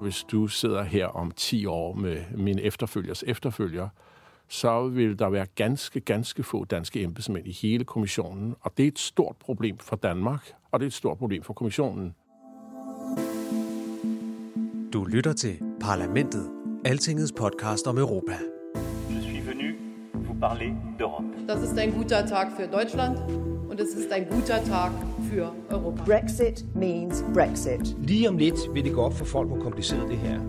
Hvis du sidder her om 10 år med min efterfølgers efterfølger, så vil der være ganske, ganske få danske embedsmænd i hele kommissionen, og det er et stort problem for Danmark, og det er et stort problem for kommissionen. Du lytter til Parlamentet, Altingets podcast om Europa. Parler d'Europe. Das ist ein guter Tag für Deutschland und es ist ein guter Tag für Europa. Brexit means Brexit. Lige om lidt vil det gå op for folk, hvor kompliceret det her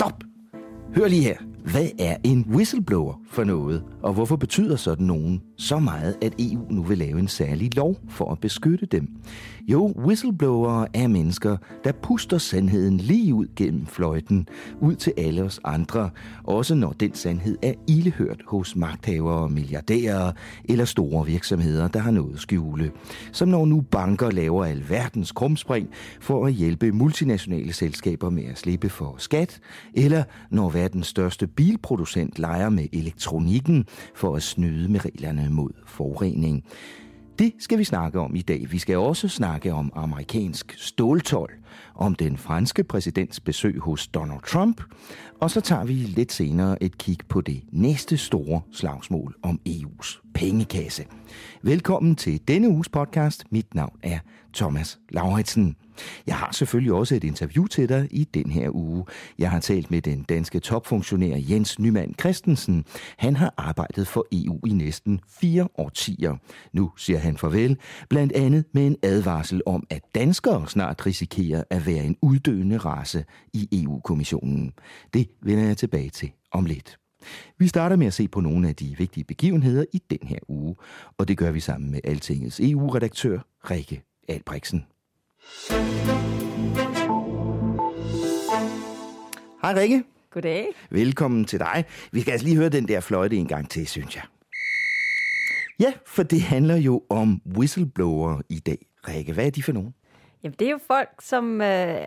stop! Hør lige her. Hvad er en whistleblower for noget, og hvorfor betyder sådan nogen så meget, at EU nu vil lave en særlig lov for at beskytte dem? Jo, whistleblowere er mennesker, der puster sandheden lige ud gennem fløjten, ud til alle os andre, også når den sandhed er ildehørt hos magthavere, milliardærer eller store virksomheder, der har noget at skjule. Som når nu banker laver alverdens krumspring for at hjælpe multinationale selskaber med at slippe for skat, eller når verdens største bilproducent leger med elektronikken for at snyde med reglerne mod forurening. Det skal vi snakke om i dag. Vi skal også snakke om amerikansk ståltol, om den franske præsidents besøg hos Donald Trump, og så tager vi lidt senere et kig på det næste store slagsmål om EU's pengekasse. Velkommen til denne uges podcast. Mit navn er Thomas Lauritsen. Jeg har selvfølgelig også et interview til dig i den her uge. Jeg har talt med den danske topfunktionær Jens Nyman Christensen. Han har arbejdet for EU i næsten fire årtier. Nu siger han farvel, blandt andet med en advarsel om, at danskere snart risikerer at være en uddøende race i EU-kommissionen. Det vender jeg tilbage til om lidt. Vi starter med at se på nogle af de vigtige begivenheder i den her uge, og det gør vi sammen med Altingets EU-redaktør Rikke Albrechtsen. Hej Rikke. Goddag. Velkommen til dig. Vi skal altså lige høre den der fløjte en gang til, synes jeg. Ja, for det handler jo om whistleblower i dag. Rikke, hvad er de for nogen? Jamen, det er jo folk, som øh,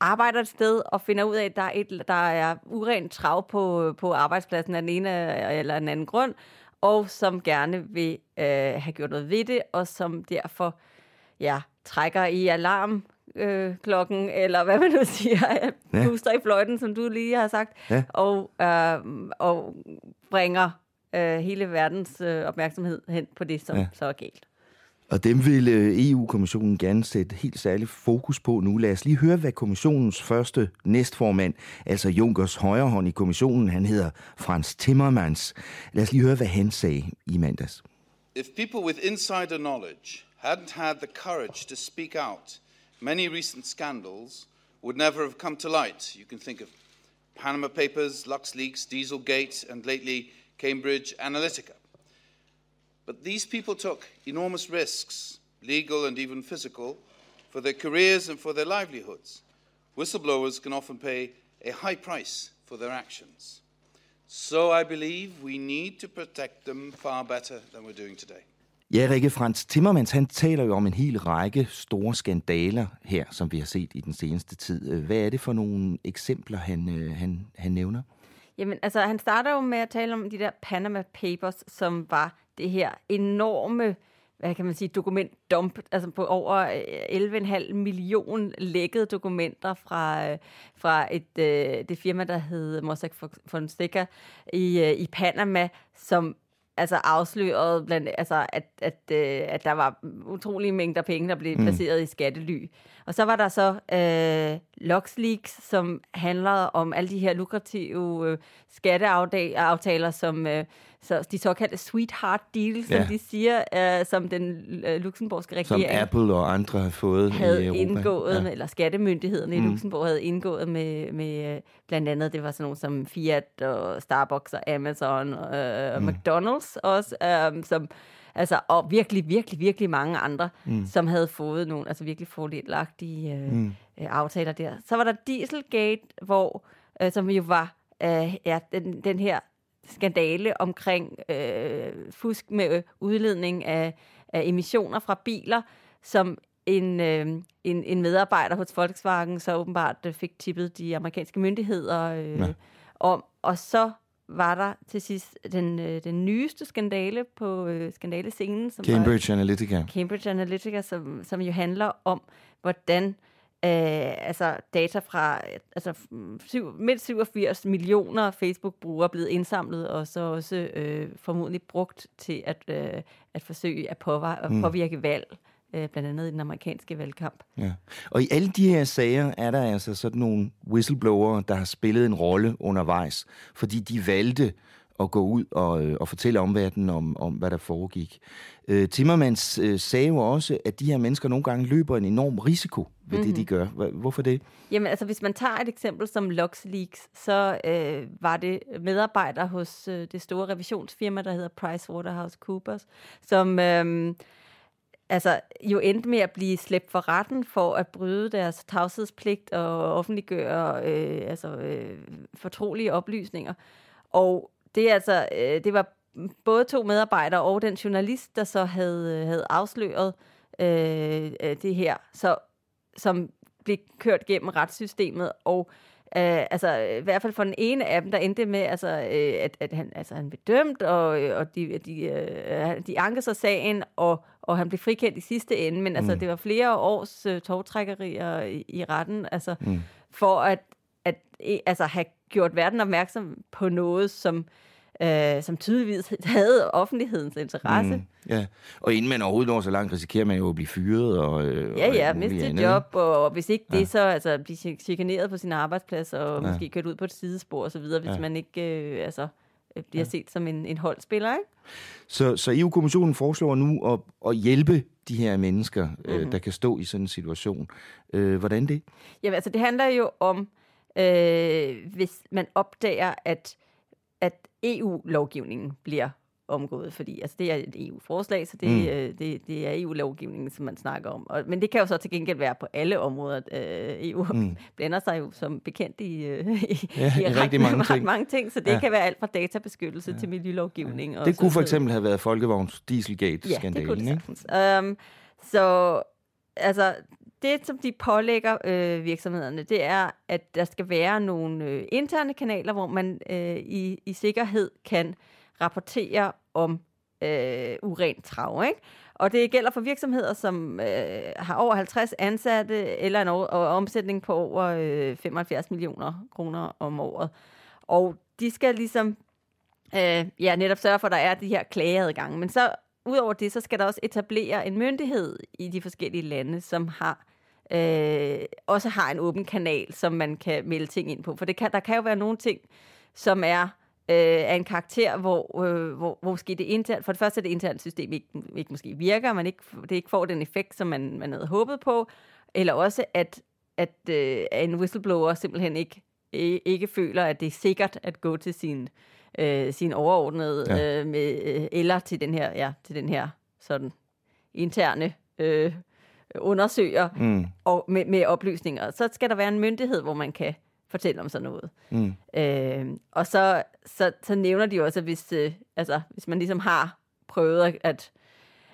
arbejder et sted og finder ud af, at der er, et, der er urent trav på, på arbejdspladsen af den ene eller den anden grund, og som gerne vil øh, have gjort noget ved det, og som derfor ja, trækker i alarm øh, klokken, eller hvad man nu siger, Ja. puster i fløjten, som du lige har sagt, Ja. og, øh, og bringer øh, hele verdens øh, opmærksomhed hen på det, som Ja. så er galt. Og dem vil øh, EU-kommissionen gerne sætte helt særligt fokus på nu. Lad os lige høre, hvad kommissionens første næstformand, altså Junkers højre hånd i kommissionen, han hedder Frans Timmermans. Lad os lige høre, hvad han sagde i mandags. If people with insider knowledge hadn't had the courage to speak out, many recent scandals would never have come to light. You can think of Panama Papers, LuxLeaks, Dieselgate, and lately Cambridge Analytica. But these people took enormous risks, legal and even physical, for their careers and for their livelihoods. Whistleblowers can often pay a high price for their actions. So I believe we need to protect them far better than we're doing today. Ja, Rikke Frans Timmermans, han taler jo om en hel række store skandaler her, som vi har set i den seneste tid. Hvad er det for nogle eksempler, han, øh, han, han nævner? Jamen, altså, han starter jo med at tale om de der Panama Papers, som var det her enorme, hvad kan man sige, dokumentdump, altså på over øh, 11,5 million lækkede dokumenter fra, øh, fra et, det firma, der hed Mossack Fonseca i, i Panama, som altså afslørede blandt, altså, at, at, øh, at der var utrolige mængder penge, der blev Mm. placeret i skattely. Og så var der så øh, LuxLeaks, som handler om alle de her lukrative øh, skatteaftaler, som, øh, så de såkaldte sweetheart deals, som Ja. de siger, uh, som den uh, luxemburgske Som regering Apple og andre har fået havde i Europa. indgået, Ja. med, eller skattemyndighederne i Mm. Luxembourg havde indgået med, med øh, blandt andet, det var sådan nogle som Fiat og Starbucks og Amazon og øh, Mm. McDonald's også, øh, som, altså, og virkelig, virkelig, virkelig mange andre, Mm. som havde fået nogle, altså virkelig fordelagtige øh, Mm. øh, aftaler der. Så var der Dieselgate, hvor, øh, som jo var øh, ja, den, den her skandale omkring øh, fusk med øh, udledning af, af emissioner fra biler, som en, øh, en, en medarbejder hos Volkswagen så åbenbart øh, fik tippet de amerikanske myndigheder øh, ja. om. Og så var der til sidst den, øh, den nyeste skandale på øh, skandalescenen, som var Cambridge Analytica. Cambridge Analytica, som, som jo handler om, hvordan øh, altså data fra altså syv, mindst 87 millioner Facebook-brugere er blevet indsamlet, og så også øh, formodentlig brugt til at, øh, at forsøge at, at Mm. påvirke valg, øh, blandt andet i den amerikanske valgkamp. Ja. Og i alle de her sager er der altså sådan nogle whistleblowere, der har spillet en rolle undervejs, fordi de valgte at gå ud og, øh, og fortælle omverdenen om, om, hvad der foregik. Øh, Timmermans øh, sagde jo også, at de her mennesker nogle gange løber en enorm risiko ved mm-hmm. det, de Mhm. gør. Hvorfor det? Jamen altså, hvis man tager et eksempel som LuxLeaks, så øh, var det medarbejdere hos øh, det store revisionsfirma, der hedder PricewaterhouseCoopers, som øh, altså, jo endte med at blive slæbt for retten for at bryde deres tavshedspligt og offentliggøre øh, altså, øh, fortrolige oplysninger. Og det, er altså, øh, det var både to medarbejdere og den journalist, der så havde, øh, havde afsløret øh, øh, det her, så, som blev kørt gennem retssystemet, og øh, altså, i hvert fald for den ene af dem, der endte med, altså, øh, at, at han, altså, han blev dømt, og, øh, og de, de, øh, de ankede sig sagen, og, og han blev frikendt i sidste ende, men altså, Mm. det var flere års øh, togtrækkerier i, i retten, altså, Mm. for at, at altså, have gjort verden opmærksom på noget, som, øh, som tydeligvis havde offentlighedens interesse. Mm, ja. Og inden man overhovedet når så langt, risikerer man jo at blive fyret. Og, øh, Ja, og ja, muligt miste et job, og, og hvis ikke det, Ja. så altså, blive chi- chikaneret på sin arbejdsplads, og Ja. måske kørt ud på et sidespor og så videre, hvis Ja. man ikke øh, altså, bliver ja. set som en, en holdspiller, ikke? Så, så EU-kommissionen foreslår nu at, at hjælpe de her mennesker, mm-hmm. øh, Mhm. der kan stå i sådan en situation. Øh, hvordan det? Jamen, altså, det handler jo om, øh, hvis man opdager, at, at EU-lovgivningen bliver omgået, fordi altså, det er et EU-forslag, så det, Mm. øh, det, det er EU-lovgivningen, som man snakker om. Og, men det kan jo så til gengæld være på alle områder. Øh, EU Mm. blander sig jo som bekendt i, øh, i, Ja, i ret- rigtig mange ret ting. mange ting, så det Ja. ja. kan være alt fra databeskyttelse ja. til miljølovgivning. og Det så kunne for eksempel have været Folkevogns Ja, det Dieselgate-skandalen, kunne det ikke? Um, så altså, det, som de pålægger øh, virksomhederne, det er, at der skal være nogle øh, interne kanaler, hvor man øh, i, i sikkerhed kan rapportere om øh, urent trav. Ikke? Og det gælder for virksomheder, som øh, har over 50 ansatte eller en og omsætning på over øh, 75 millioner kroner om året. Og de skal ligesom øh, ja, netop sørge for, at der er de her klageadgange. Men så udover det, så skal der også etablere en myndighed i de forskellige lande, som har øh, også har en åben kanal, som man kan melde ting ind på. For det kan, der kan jo være nogle ting, som er øh, af en karakter, hvor, øh, hvor, hvor måske det internt, for det første er det interne system ikke, ikke måske virker, man ikke, det ikke får den effekt, som man, man havde håbet på, eller også at, at øh, en whistleblower simpelthen ikke, ikke føler, at det er sikkert at gå til sin øh, sin overordnede, Ja. øh, med, øh, eller til den her, ja, til den her sådan interne øh, undersøger Mm. og med, med oplysninger. Så skal der være en myndighed, hvor man kan fortælle om sådan noget. Mm. Øh, og så, så, så nævner de også, at hvis, øh, altså, hvis man ligesom har prøvet at,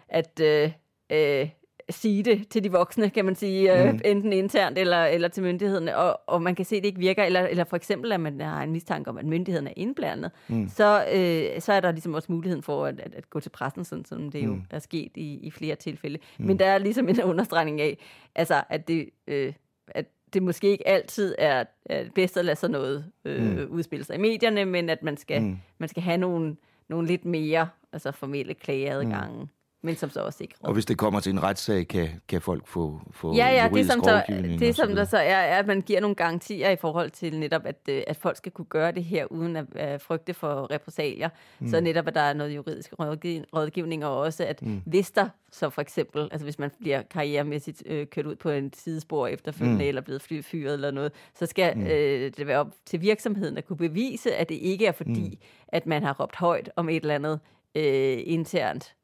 at øh, øh, sige det til de voksne, kan man sige, øh, Mm. enten internt eller, eller til myndighederne, og, og man kan se, at det ikke virker, eller, eller for eksempel, at man har en mistanke om, at myndigheden er indblandet, Mm. så, øh, så er der ligesom også muligheden for at, at, at gå til pressen, sådan som det jo Mm. er sket i, i flere tilfælde. Mm. Men der er ligesom en understregning af, altså, at det... Øh, at det måske ikke altid er, er bedst at lade sådan noget øh, Mm. mm. udspille sig i medierne, men at man skal, Mm. mm. man skal have nogle, nogle lidt mere altså formelle klageadgange. Men som så også ikke Og hvis det kommer til en retssag, kan, kan folk få, få Ja, ja, det som, så, rådgivning det som der så er, er, at man giver nogle garantier i forhold til netop, at, øh, at folk skal kunne gøre det her, uden at uh, frygte for repressalier. Mm. Så netop, at der er noget juridisk rådgiv- rådgivning, og også, at mm. hvis der så for eksempel, altså hvis man bliver karrieremæssigt øh, kørt ud på en sidespor efterfølgende, mm. eller blevet fly- fyret eller noget, så skal mm. øh, det være op til virksomheden at kunne bevise, at det ikke er fordi, mm. at man har råbt højt om et eller andet øh, internt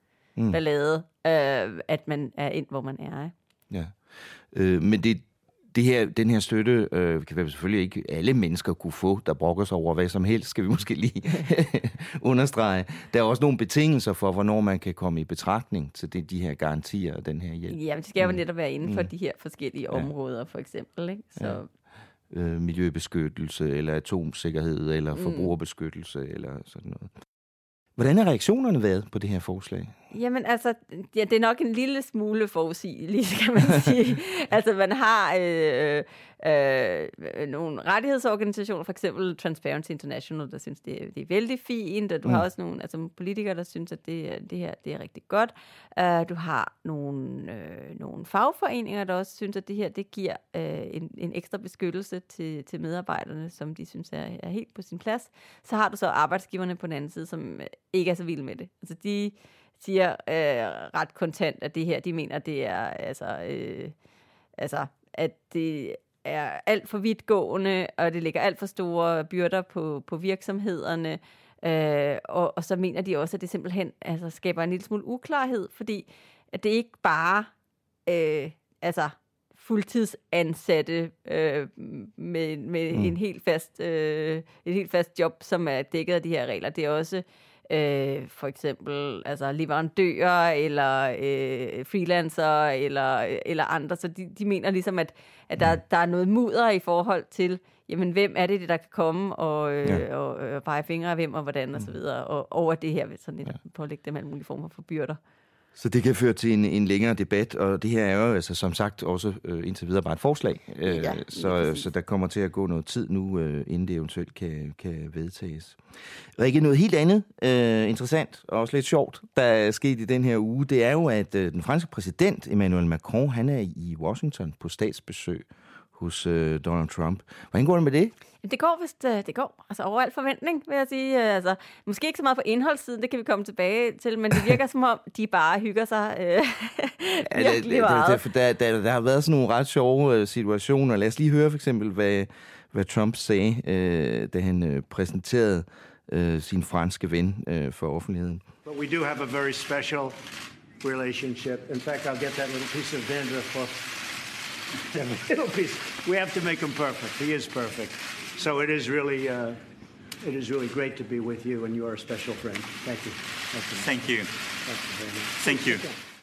mm. ballade, øh, at man er ind, hvor man er. Ikke? Ja. Øh, men det, det her, den her støtte øh, kan vi selvfølgelig ikke alle mennesker kunne få, der brokker sig over hvad som helst, skal vi måske lige understrege. Der er også nogle betingelser for, hvornår man kan komme i betragtning til det, de her garantier og den her hjælp. Ja, men det skal jo netop være inden for de her forskellige områder, for eksempel. Ikke? Så, Ja. Øh, miljøbeskyttelse, eller atomsikkerhed, eller forbrugerbeskyttelse, eller sådan noget. Hvordan har reaktionerne været på det her forslag? Jamen altså, ja, det er nok en lille smule forudsigeligt, kan man sige. altså man har øh, øh, nogle rettighedsorganisationer, for eksempel Transparency International, der synes, det er, det er vældig fint, og du mm. har også nogle altså, politikere, der synes, at det, det her det er rigtig godt. Uh, du har nogle, øh, nogle fagforeninger, der også synes, at det her det giver øh, en, en ekstra beskyttelse til, til medarbejderne, som de synes er, er helt på sin plads. Så har du så arbejdsgiverne på den anden side, som ikke er så vilde med det. Altså de siger øh, ret kontant, at det her, de mener, det er altså, øh, altså at det er alt for vidtgående, og det lægger alt for store byrder på, på virksomhederne. Øh, og, og så mener de også, at det simpelthen altså, skaber en lille smule uklarhed, fordi at det ikke bare øh, altså fuldtidsansatte øh, med, med mm. en helt fast, øh, et helt fast job, som er dækket af de her regler. Det er også øh, for eksempel altså leverandører eller øh, freelancer eller, eller andre. Så de, de mener ligesom, at, at der, der er noget mudder i forhold til, jamen hvem er det, der kan komme og, øh, Ja. og øh, pege fingre af hvem og hvordan og så videre. Og over det her vil sådan lidt ja. pålægge dem alle mulige former for byrder. Så det kan føre til en, en længere debat, og det her er jo altså, som sagt også øh, indtil videre bare et forslag. Øh, Ja, så, så der kommer til at gå noget tid nu, øh, inden det eventuelt kan, kan vedtages. Rikke, noget helt andet øh, interessant og også lidt sjovt, der er sket i den her uge, det er jo, at øh, den franske præsident Emmanuel Macron, han er i Washington på statsbesøg hos øh, Donald Trump. Hvordan går det med det? Det går vist, øh, det går altså over al forventning, vil jeg sige. Øh, Altså, måske ikke så meget på indholdssiden, det kan vi komme tilbage til, men det virker som om, de bare hygger sig øh, virkelig meget. der, der, der, der har været sådan nogle ret sjove øh, situationer. Lad os lige høre for eksempel, hvad, hvad Trump sagde, øh, da han øh, præsenterede øh, sin franske ven øh, for offentligheden. But we do have a very special relationship. In fact, I'll get that little piece of dandruff for that little piece. We have to make him perfect. He is perfect. So it is really, uh, it is really great to be with you, and you are a special friend. Thank you. Thank you. Thank you.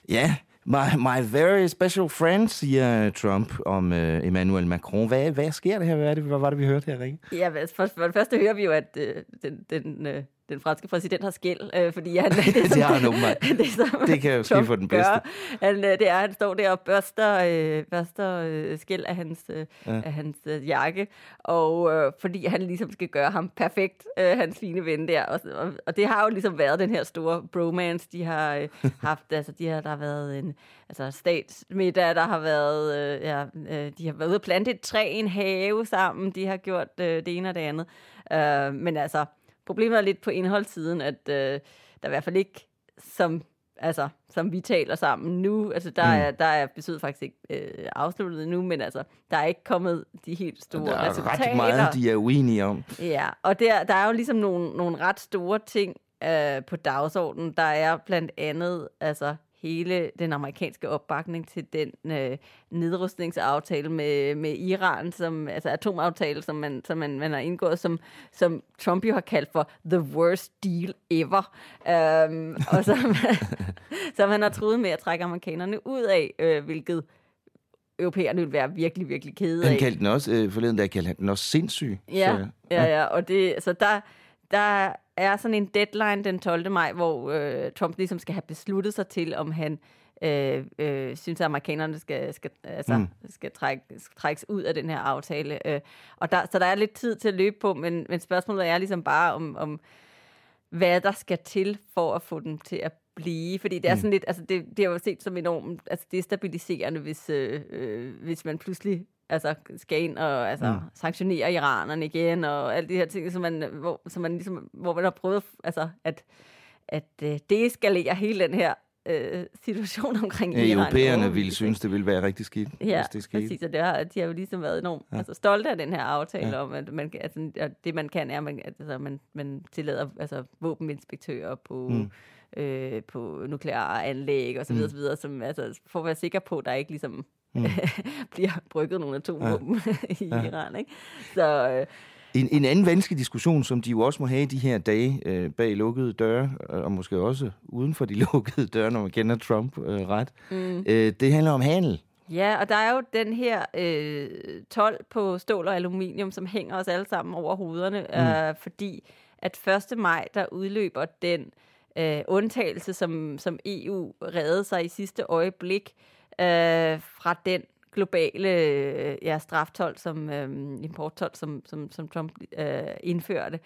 Ja, my, my very special friend, siger Trump om øh, Emmanuel Macron. Hvad, hvad sker der her? Hvad, er det, hvad var det, vi hørte her, Rikke? Ja, for, for det første hører vi jo, at øh, den, den, øh, den franske præsident har skæld, øh, fordi han... Det, Det har han åbenbart. det, som Det kan jo ske Trump for den gør. bedste. Han, øh, det er, han står der og børster, øh, børster øh, skæld af hans, øh, ja. af hans øh, jakke, og øh, fordi han ligesom skal gøre ham perfekt, øh, hans fine ven der. Og, og, og det har jo ligesom været den her store bromance, de har øh, haft. Altså, de har, der har været en altså, statsmiddag, der har været... Øh, ja, øh, de har været ude at plante et træ i en have sammen. De har gjort øh, det ene og det andet. Øh, men altså, problemet er lidt på indholdssiden, at øh, der er i hvert fald ikke som altså, som vi taler sammen nu. Altså, der, Mm. er, der er besøget faktisk ikke øh, afsluttet nu, men altså, der er ikke kommet de helt store Der er resultater. ret meget, de er uenige om. Ja, og der, der er jo ligesom nogle, nogle ret store ting øh, på dagsordenen. Der er blandt andet altså hele den amerikanske opbakning til den øh, nedrustningsaftale med, med Iran, som, altså atomaftale, som man, som man, man har indgået, som, som Trump jo har kaldt for the worst deal ever. Um, og som, som han har troet med at trække amerikanerne ud af, øh, hvilket europæerne vil være virkelig, virkelig kede af. Han kaldte den også, øh, forleden der kaldte han den også sindssyg. Ja, Så, ja, ja, og det, så der, der er sådan en deadline den 12. maj, hvor øh, Trump ligesom skal have besluttet sig til, om han øh, øh, synes, at amerikanerne skal, skal, altså, Mm. mm. skal, trække, skal trækkes ud af den her aftale. Øh, og der, så der er lidt tid til at løbe på, men, men spørgsmålet er ligesom bare, om, om hvad der skal til for at få dem til at blive, fordi det er Mm. sådan lidt, altså det, det er jo set som enormt altså destabiliserende, hvis, øh, øh, hvis man pludselig altså, skal ind og altså, Mm. sanktionere iranerne igen, og alle de her ting, som man, hvor, som man ligesom, hvor man har prøvet altså, at, at øh, deeskalere hele den her øh, situation omkring Ja, Iran. europæerne ville synes, det ville være rigtig skidt, Ja, hvis det skete. præcis, og det har, de har jo ligesom været enormt Ja. altså, stolte af den her aftale Ja. om, at, man, altså, at det man kan er, at man, altså, man, man tillader altså, våbeninspektører på, Mm. øh, på nukleare anlæg og så videre, mm. så videre som, altså, for at være sikker på, at der ikke ligesom Mm. bliver brygget nogle atomvåben ja. i Ja. Iran. Ikke? Så øh, En, en anden vanskelig diskussion, som de jo også må have i de her dage øh, bag lukkede døre, øh, og måske også uden for de lukkede døre, når man kender Trump øh, ret, Mm. øh, det handler om handel. Ja, og der er jo den her øh, 12 på stål og aluminium, som hænger os alle sammen over hovederne, mm. øh, fordi at 1. maj, der udløber den øh, undtagelse, som, som EU reddede sig i sidste øjeblik øh, fra den globale øh, ja, straftol, som øh, importtol, som, som, som Trump øh, indførte,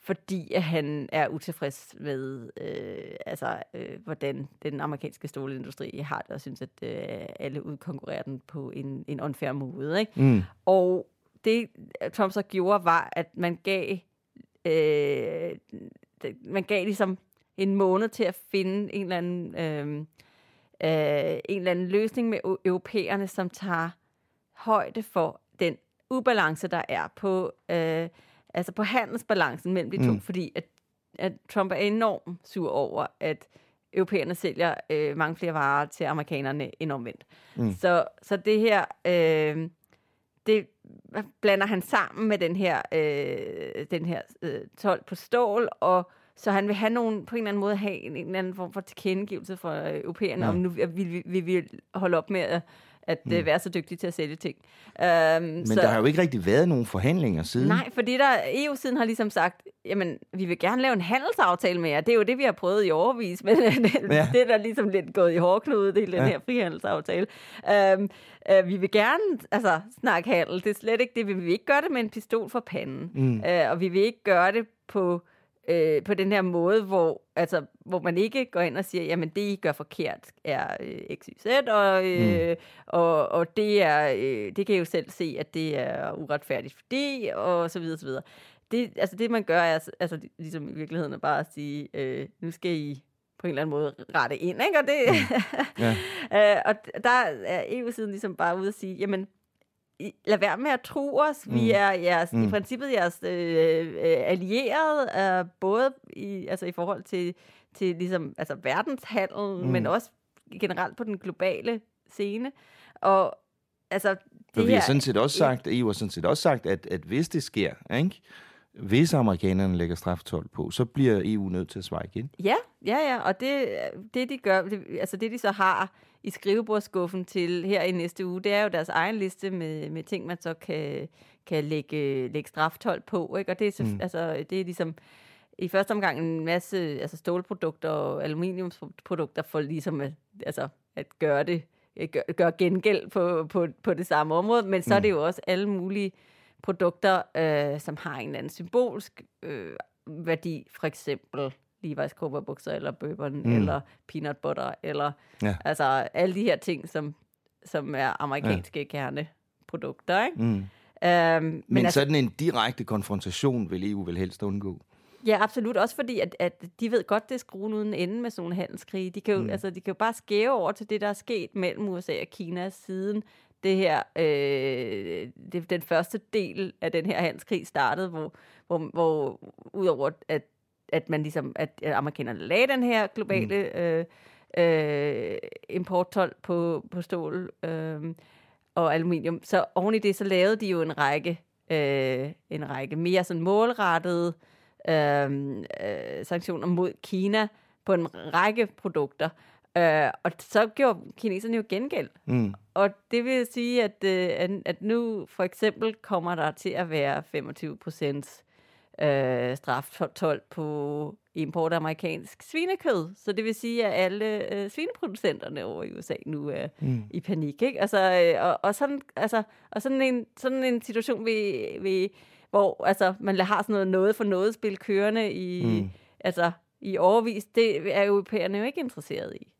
fordi at han er utilfreds med, øh, altså, øh, hvordan den amerikanske stålindustri har det, og synes, at øh, alle udkonkurrerer den på en, en unfair måde. Ikke? Mm. Og det, Trump så gjorde, var, at man gav, øh, man gav ligesom en måned til at finde en eller anden, øh, øh, en eller anden løsning med eu- europæerne, som tager højde for den ubalance, der er på, øh, altså på handelsbalancen mellem de to, Mm. mm. fordi at, at Trump er enormt sur over, at europæerne sælger øh, mange flere varer til amerikanerne end omvendt. Mm. Så, så det her, øh, det blander han sammen med den her, øh, den her øh, 12 på stål, og så han vil have nogen, på en eller anden måde have en, en eller anden form for tilkendegivelse fra øh, europæerne, Ja. ja. om nu vi, vi, vi vil holde op med at, at Mm. mm. være så dygtige til at sælge ting. Um, Men så... der har jo ikke rigtig været nogen forhandlinger siden. Nej, fordi der EU-siden har ligesom sagt, jamen, vi vil gerne lave en handelsaftale med jer. Det er jo det, vi har prøvet i overvis, men det, Ja. det er der ligesom lidt gået i hårdknude, det den Ja. ja. her frihandelsaftale. Um, uh, vi vil gerne altså, snakke handel. Det er slet ikke det. Vi vil ikke gøre det med en pistol for panden. Mm. Uh, og vi vil ikke gøre det på øh, på den her måde, hvor, altså, hvor man ikke går ind og siger, jamen det, I gør forkert, er øh, x, y, z, og, øh, mm. og, og det, er, øh, det kan I jo selv se, at det er uretfærdigt fordi, og så videre, så videre. Det, altså det, man gør, er altså, ligesom i virkeligheden er bare at sige, øh, nu skal I på en eller anden måde rette ind, ikke? Og, det, Ja. øh, og der er EU-siden ligesom bare ude at sige, jamen, lad være med at tro os. Vi Mm. er jeres, Mm. i princippet jeres øh, øh, allierede, øh, både i, altså i forhold til, til ligesom, altså verdenshandel, mm. men også generelt på den globale scene. Og altså, det For vi her, har sådan set også sagt, EU har sådan set også sagt, at, at hvis det sker, ikke? hvis amerikanerne lægger straftol på, så bliver EU nødt til at svare igen. Ja, ja, ja, og det, det de gør, det, altså det de så har i skrivebordskuffen til her i næste uge, det er jo deres egen liste med, med ting, man så kan, kan lægge, lægge straftol på, ikke? og det er, så, Mm. altså, det er ligesom i første omgang en masse altså stålprodukter og aluminiumsprodukter for ligesom at, altså, at gøre det, gøre, gøre gengæld på, på, på det samme område, men så mm. er det jo også alle mulige produkter, øh, som har en eller anden symbolsk øh, værdi, for eksempel Levi's cowboybukser, eller bourbon, Mm. eller peanut butter, eller Ja. altså alle de her ting, som, som er amerikanske ja. kerneprodukter. Ikke? Mm. Øhm, men Men, altså, sådan en direkte konfrontation vil EU vel helst undgå. Ja, absolut. Også fordi, at, at de ved godt, det er skruen uden ende med sådan nogle handelskrige. De kan, jo, mm. altså, de kan jo bare skæve over til det, der er sket mellem USA og Kina siden det her, øh, det, den første del af den her handelskrig startede, hvor, hvor, hvor udover at, at man ligesom, at amerikanerne lagde den her globale mm. øh, øh, importtol på, på stål øh, og aluminium, så oven i det, så lavede de jo en række, øh, en række mere sådan målrettede øh, øh, sanktioner mod Kina på en række produkter. Øh, og så gjorde kineserne jo gengæld. Mm. Og det vil sige, at, øh, at, at nu for eksempel kommer der til at være 25 procent øh, straftol på import af amerikansk svinekød. Så det vil sige, at alle øh, svineproducenterne over i USA nu er Mm. i panik. Ikke? Altså, øh, og, og, sådan, altså, og sådan, en, sådan en situation, vi, vi, hvor altså, man har sådan noget noget for noget spil kørende i, mm. altså i overvis, det er europæerne jo ikke interesseret i.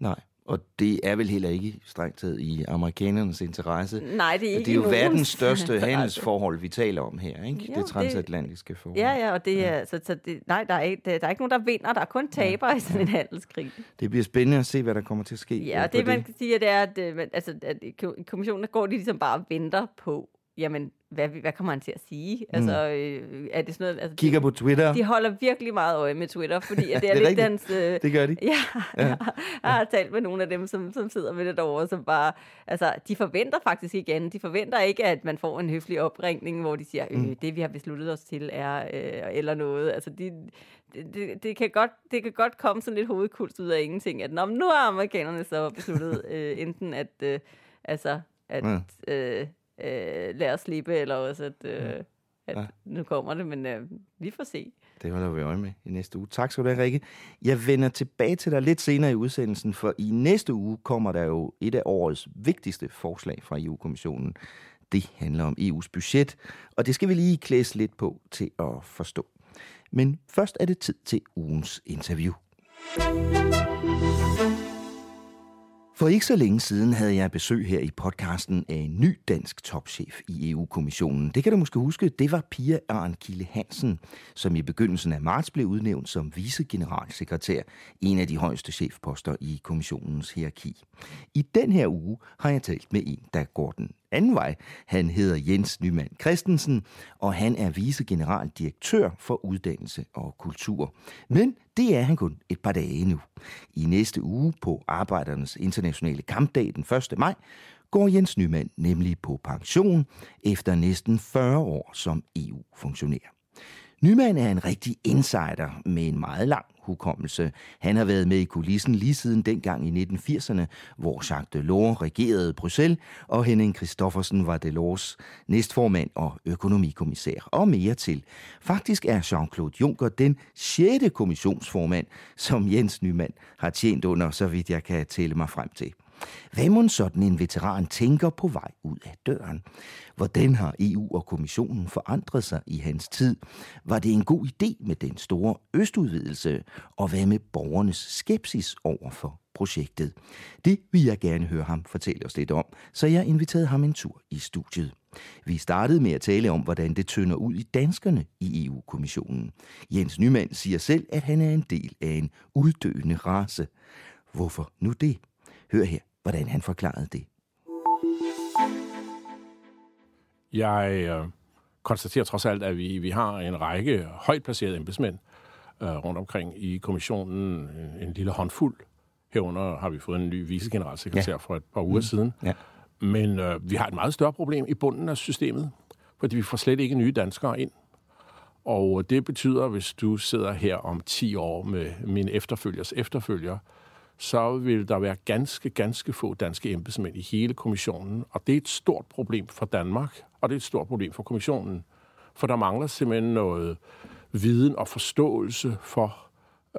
Nej. Og det er vel heller ikke strengt taget i amerikanernes interesse. Nej, det er ikke Det er jo verdens største handelsforhold, vi taler om her, ikke? Jo, det transatlantiske forhold. Ja, ja, og det er, så, så det, nej, der er, ikke, der er ikke nogen, der vinder. Der er kun tabere i sådan en handelskrig. Det bliver spændende at se, hvad der kommer til at ske. Ja, og på det man kan sige, det er, at, øh, altså, at kommissionen der går de ligesom bare og venter på, jamen, hvad, hvad kommer han til at sige? Altså, øh, er det sådan noget... Altså, Kigger de, på Twitter. De holder virkelig meget øje med Twitter, fordi at det er, Det er lidt rigtigt. hans... Øh, Det gør de. Ja, Ja. ja. jeg har talt med nogle af dem, som, som sidder med det derovre, som bare... Altså, de forventer faktisk ikke andet. De forventer ikke, at man får en høflig opringning, hvor de siger, øh, Mm. det vi har besluttet os til er... Øh, eller noget. Altså, de, det, det, kan godt, det kan godt komme sådan lidt hovedkuls ud af ingenting, at Nå, nu har amerikanerne så besluttet øh, enten at... Øh, altså, at... Øh, øh, lade os slippe, eller også at... Øh, at Ja. nu kommer det, men øh, vi får se. Det holder vi øje med i næste uge. Tak skal du have, Rikke. Jeg vender tilbage til dig lidt senere i udsendelsen, for i næste uge kommer der jo et af årets vigtigste forslag fra EU-kommissionen. Det handler om EU's budget, og det skal vi lige klædes lidt på til at forstå. Men først er det tid til ugens interview. For ikke så længe siden havde jeg besøg her i podcasten af en ny dansk topchef i EU-kommissionen. Det kan du måske huske, det var Pia Arnkilde Hansen, som i begyndelsen af marts blev udnævnt som vicegeneralsekretær, en af de højeste chefposter i kommissionens hierarki. I den her uge har jeg talt med en, der går den anden vej. Han hedder Jens Nyman Christensen, og han er vicegeneraldirektør for uddannelse og kultur. Men det er han kun et par dage nu. I næste uge på Arbejdernes Internationale Kampdag den 1. maj går Jens Nyman nemlig på pension efter næsten 40 år som EU-funktionær. Nyman er en rigtig insider med en meget lang hukommelse. Han har været med i kulissen lige siden dengang i 1980'erne, hvor Jacques Delors regerede Bruxelles, og Henning Christoffersen var Delors næstformand og økonomikommissær, og mere til. Faktisk er Jean-Claude Juncker den sjette kommissionsformand, som Jens Nyman har tjent under, så vidt jeg kan tælle mig frem til. Hvad må sådan en veteran tænker på vej ud af døren? Hvordan har EU og kommissionen forandret sig i hans tid? Var det en god idé med den store østudvidelse? Og hvad med borgernes skepsis over for projektet? Det vil jeg gerne høre ham fortælle os lidt om, så jeg inviterede ham en tur i studiet. Vi startede med at tale om, hvordan det tynder ud i danskerne i EU-kommissionen. Jens Nymand siger selv, at han er en del af en uddøende race. Hvorfor nu det? Hør her, hvordan han forklarede det. Jeg øh, konstaterer trods alt, at vi, vi har en række højt placerede embedsmænd øh, rundt omkring i kommissionen. En, en lille håndfuld. Herunder har vi fået en ny vicegeneralsekretær ja. for et par uger mm. siden. Ja. Men øh, vi har et meget større problem i bunden af systemet, fordi vi får slet ikke nye danskere ind. Og det betyder, hvis du sidder her om 10 år med min efterfølgers efterfølger, så vil der være ganske, ganske få danske embedsmænd i hele kommissionen. Og det er et stort problem for Danmark, og det er et stort problem for kommissionen. For der mangler simpelthen noget viden og forståelse for,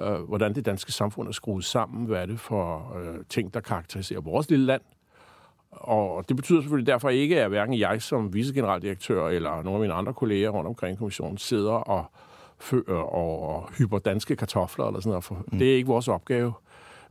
øh, hvordan det danske samfund er skruet sammen. Hvad er det for øh, ting, der karakteriserer vores lille land? Og det betyder selvfølgelig derfor ikke, at hverken jeg som vicegeneraldirektør eller nogle af mine andre kolleger rundt omkring kommissionen sidder og, fører og hyper danske kartofler eller sådan noget. For mm. Det er ikke vores opgave.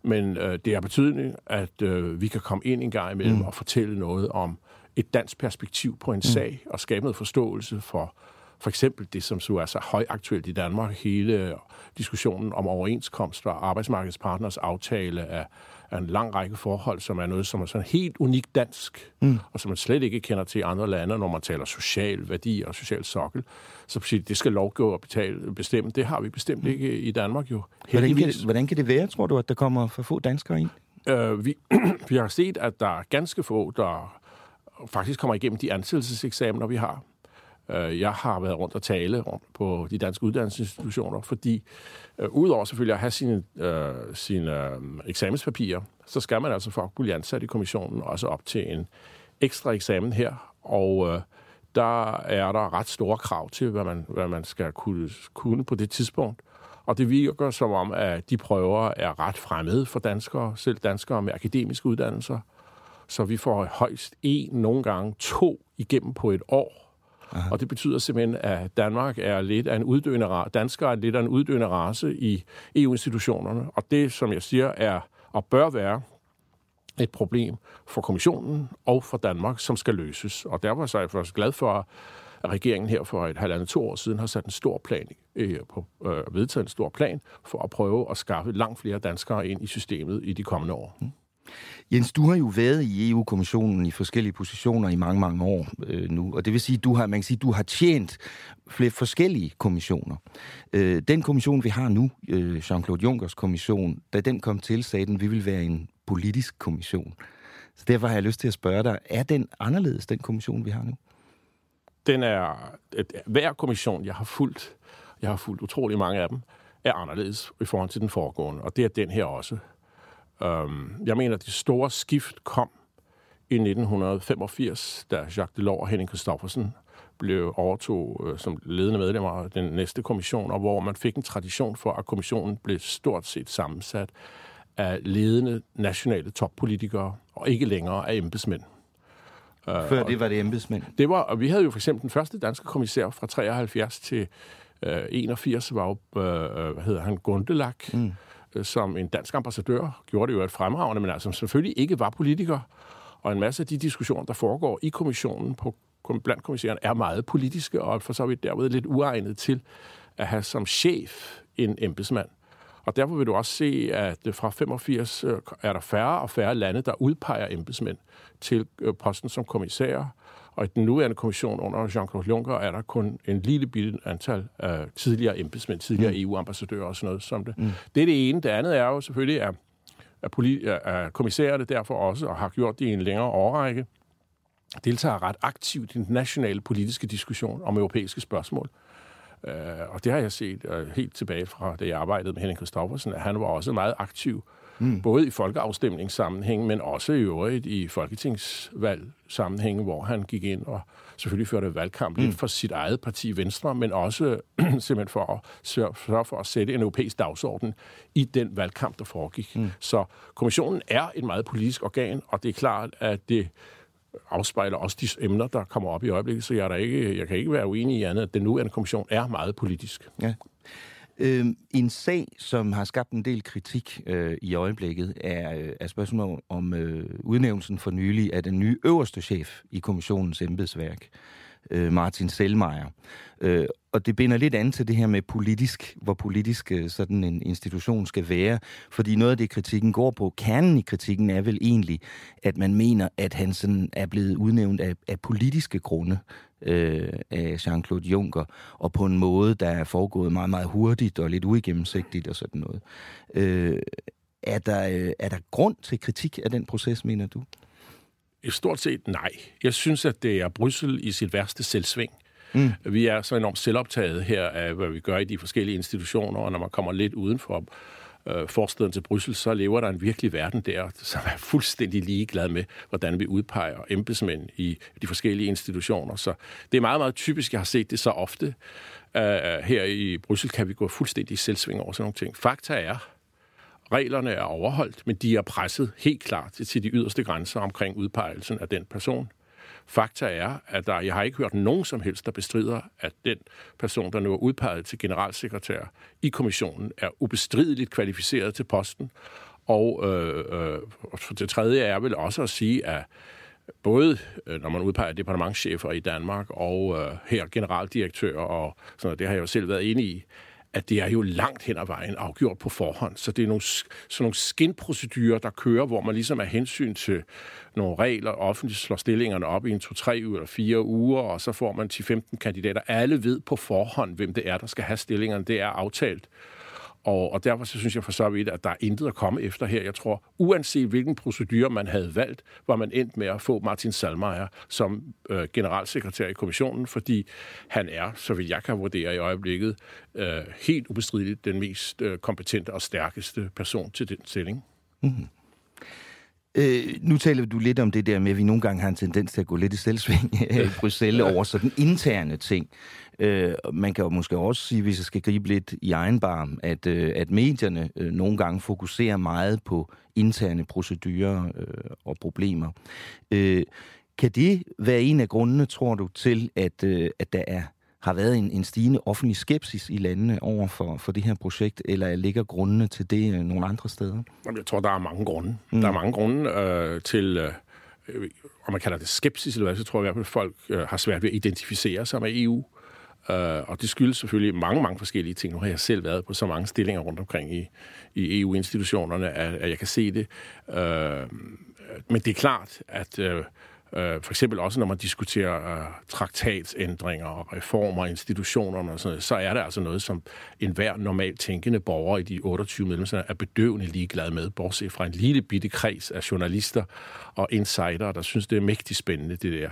Men øh, det er betydning, at øh, vi kan komme ind en gang imellem mm. og fortælle noget om et dansk perspektiv på en mm. sag og skabe noget forståelse for for eksempel det, som så er så højaktuelt i Danmark, hele diskussionen om overenskomst og arbejdsmarkedspartners aftale af, af en lang række forhold, som er noget, som er sådan helt unikt dansk, mm. og som man slet ikke kender til i andre lande, når man taler social værdi og social sokkel. Så præcis, det skal lovgå og betale, bestemme. Det har vi bestemt ikke i Danmark jo. Hvordan kan, det, hvordan kan det være, tror du, at der kommer for få danskere ind? Øh, vi, vi har set, at der er ganske få, der faktisk kommer igennem de ansættelseseksamener, vi har. Øh, jeg har været rundt og tale rundt på de danske uddannelsesinstitutioner, fordi øh, udover selvfølgelig at have sine, øh, sine øh, eksamenspapirer, så skal man altså for at blive ansat i kommissionen også op til en ekstra eksamen her, og øh, der er der ret store krav til, hvad man, hvad man skal kunne, kunne på det tidspunkt. Og det virker som om, at de prøver er ret fremmede for danskere, selv danskere med akademiske uddannelser. Så vi får højst en, nogle gange to igennem på et år. Aha. Og det betyder simpelthen, at Danmark er lidt af en uddøende race, danskere er lidt af en uddøende race i EU-institutionerne. Og det, som jeg siger, er og bør være et problem for kommissionen og for Danmark, som skal løses. Og derfor så er jeg først glad for, at regeringen her for et halvandet to år siden har sat en stor plan, øh, på, øh, vedtaget en stor plan for at prøve at skaffe langt flere danskere ind i systemet i de kommende år. Mm. Jens, du har jo været i EU-kommissionen i forskellige positioner i mange, mange år øh, nu, og det vil sige, du har, man kan sige, du har tjent flere forskellige kommissioner. Øh, den kommission, vi har nu, øh, Jean-Claude Junckers kommission, da den kom til, sagde den, vi vil være en politisk kommission. Så derfor har jeg lyst til at spørge dig, er den anderledes, den kommission, vi har nu? Den er, et, hver kommission, jeg har fulgt, jeg har fulgt utrolig mange af dem, er anderledes i forhold til den foregående, og det er den her også. Um, jeg mener, at det store skift kom i 1985, da Jacques Delors og Henning Christoffersen blev overtog øh, som ledende medlemmer af den næste kommission, og hvor man fik en tradition for, at kommissionen blev stort set sammensat af ledende nationale toppolitikere, og ikke længere af embedsmænd. Øh, Før det var det embedsmænd? Det var, og vi havde jo for eksempel den første danske kommissær fra 73 til øh, 81, var jo, øh, hvad hedder han, Gundelak, mm som en dansk ambassadør, gjorde det jo et fremragende, men altså selvfølgelig ikke var politiker. Og en masse af de diskussioner, der foregår i kommissionen på, blandt kommissæren, er meget politiske, og for så vidt derved lidt uegnet til at have som chef en embedsmand. Og derfor vil du også se, at fra 85 øh, er der færre og færre lande, der udpeger embedsmænd til øh, posten som kommissær. Og i den nuværende kommission under Jean-Claude Juncker er der kun en lille bitte antal af tidligere embedsmænd, tidligere mm. EU-ambassadører og sådan noget som det. Mm. Det er det ene. Det andet er jo selvfølgelig, at, at, poli- at kommissærerne derfor også, og har gjort det i en længere årrække, deltager ret aktivt i den nationale politiske diskussion om europæiske spørgsmål. Uh, og det har jeg set uh, helt tilbage fra, da jeg arbejdede med Henning Christoffersen, at han var også meget aktiv Mm. Både i folkeafstemningssammenhæng, men også i øvrigt i folketingsvalg sammenhæng, hvor han gik ind og selvfølgelig førte valgkamp mm. lidt for sit eget parti Venstre, men også simpelthen for at sørge for at sætte en europæisk dagsorden i den valgkamp, der foregik. Mm. Så kommissionen er et meget politisk organ, og det er klart, at det afspejler også de emner, der kommer op i øjeblikket, så jeg, er der ikke, jeg kan ikke være uenig i andet, at den nuværende kommission er meget politisk. Ja. Øh, en sag, som har skabt en del kritik øh, i øjeblikket, er, øh, er spørgsmålet om øh, udnævnelsen for nylig af den nye øverste chef i kommissionens embedsværk, øh, Martin Selmayr. Øh, og det binder lidt an til det her med politisk, hvor politisk øh, sådan en institution skal være. Fordi noget af det, kritikken går på, kernen i kritikken er vel egentlig, at man mener, at han sådan er blevet udnævnt af, af politiske grunde øh, af Jean-Claude Juncker, og på en måde, der er foregået meget, meget hurtigt og lidt uigennemsigtigt og sådan noget. Øh, er, der, øh, er der grund til kritik af den proces, mener du? Stort set nej. Jeg synes, at det er Bryssel i sit værste selvsving. Mm. Vi er så enormt selvoptaget her af, hvad vi gør i de forskellige institutioner, og når man kommer lidt uden for øh, forsteden til Bryssel, så lever der en virkelig verden der, som er fuldstændig ligeglad med, hvordan vi udpeger embedsmænd i de forskellige institutioner. Så det er meget, meget typisk, jeg har set det så ofte. Uh, her i Bryssel kan vi gå fuldstændig selvsving over sådan nogle ting. Fakta er, reglerne er overholdt, men de er presset helt klart til de yderste grænser omkring udpegelsen af den person. Fakta er, at der, jeg har ikke hørt nogen som helst, der bestrider, at den person, der nu er udpeget til generalsekretær i kommissionen, er ubestrideligt kvalificeret til posten. Og øh, øh, det tredje er vel også at sige, at både øh, når man udpeger departementchefer i Danmark og øh, her generaldirektører, og sådan noget, det har jeg jo selv været inde i, at det er jo langt hen ad vejen afgjort på forhånd. Så det er nogle, sådan nogle skinprocedurer, der kører, hvor man ligesom er hensyn til nogle regler, offentligt slår stillingerne op i en to, tre eller fire uger, og så får man 10-15 kandidater. Alle ved på forhånd, hvem det er, der skal have stillingerne. Det er aftalt. Og, og derfor så synes jeg for så vidt, at der er intet at komme efter her. Jeg tror, uanset hvilken procedure man havde valgt, var man endt med at få Martin Salmeier som øh, generalsekretær i kommissionen, fordi han er, så vil jeg kan vurdere i øjeblikket, øh, helt ubestrideligt den mest øh, kompetente og stærkeste person til den stilling. Mm-hmm. Øh, nu taler du lidt om det der med, at vi nogle gange har en tendens til at gå lidt i selvsving i Bruxelles over sådan interne ting. Øh, man kan jo måske også sige, hvis jeg skal gribe lidt i egen barm, at, øh, at medierne øh, nogle gange fokuserer meget på interne procedurer øh, og problemer. Øh, Kan det være en af grundene, tror du, til at, øh, at der er, har været en, en stigende offentlig skepsis i landene over for, for det her projekt, eller ligger grundene til det øh, nogle andre steder? Jeg tror, der er mange grunde. Mm. Der er mange grunde øh, til, øh, om man kalder det skepsis eller hvad, så tror jeg i hvert fald, at folk øh, har svært ved at identificere sig med EU. Uh, og det skyldes selvfølgelig mange, mange forskellige ting. Nu har jeg selv været på så mange stillinger rundt omkring i, i EU-institutionerne, at, at jeg kan se det. Uh, men det er klart, at uh, for eksempel også når man diskuterer uh, traktatsændringer og reformer af institutionerne og sådan noget, så er det altså noget, som enhver normalt tænkende borger i de 28 medlemslande er bedøvende ligeglad med, bortset fra en lille bitte kreds af journalister og insider, der synes, det er mægtig spændende, det der.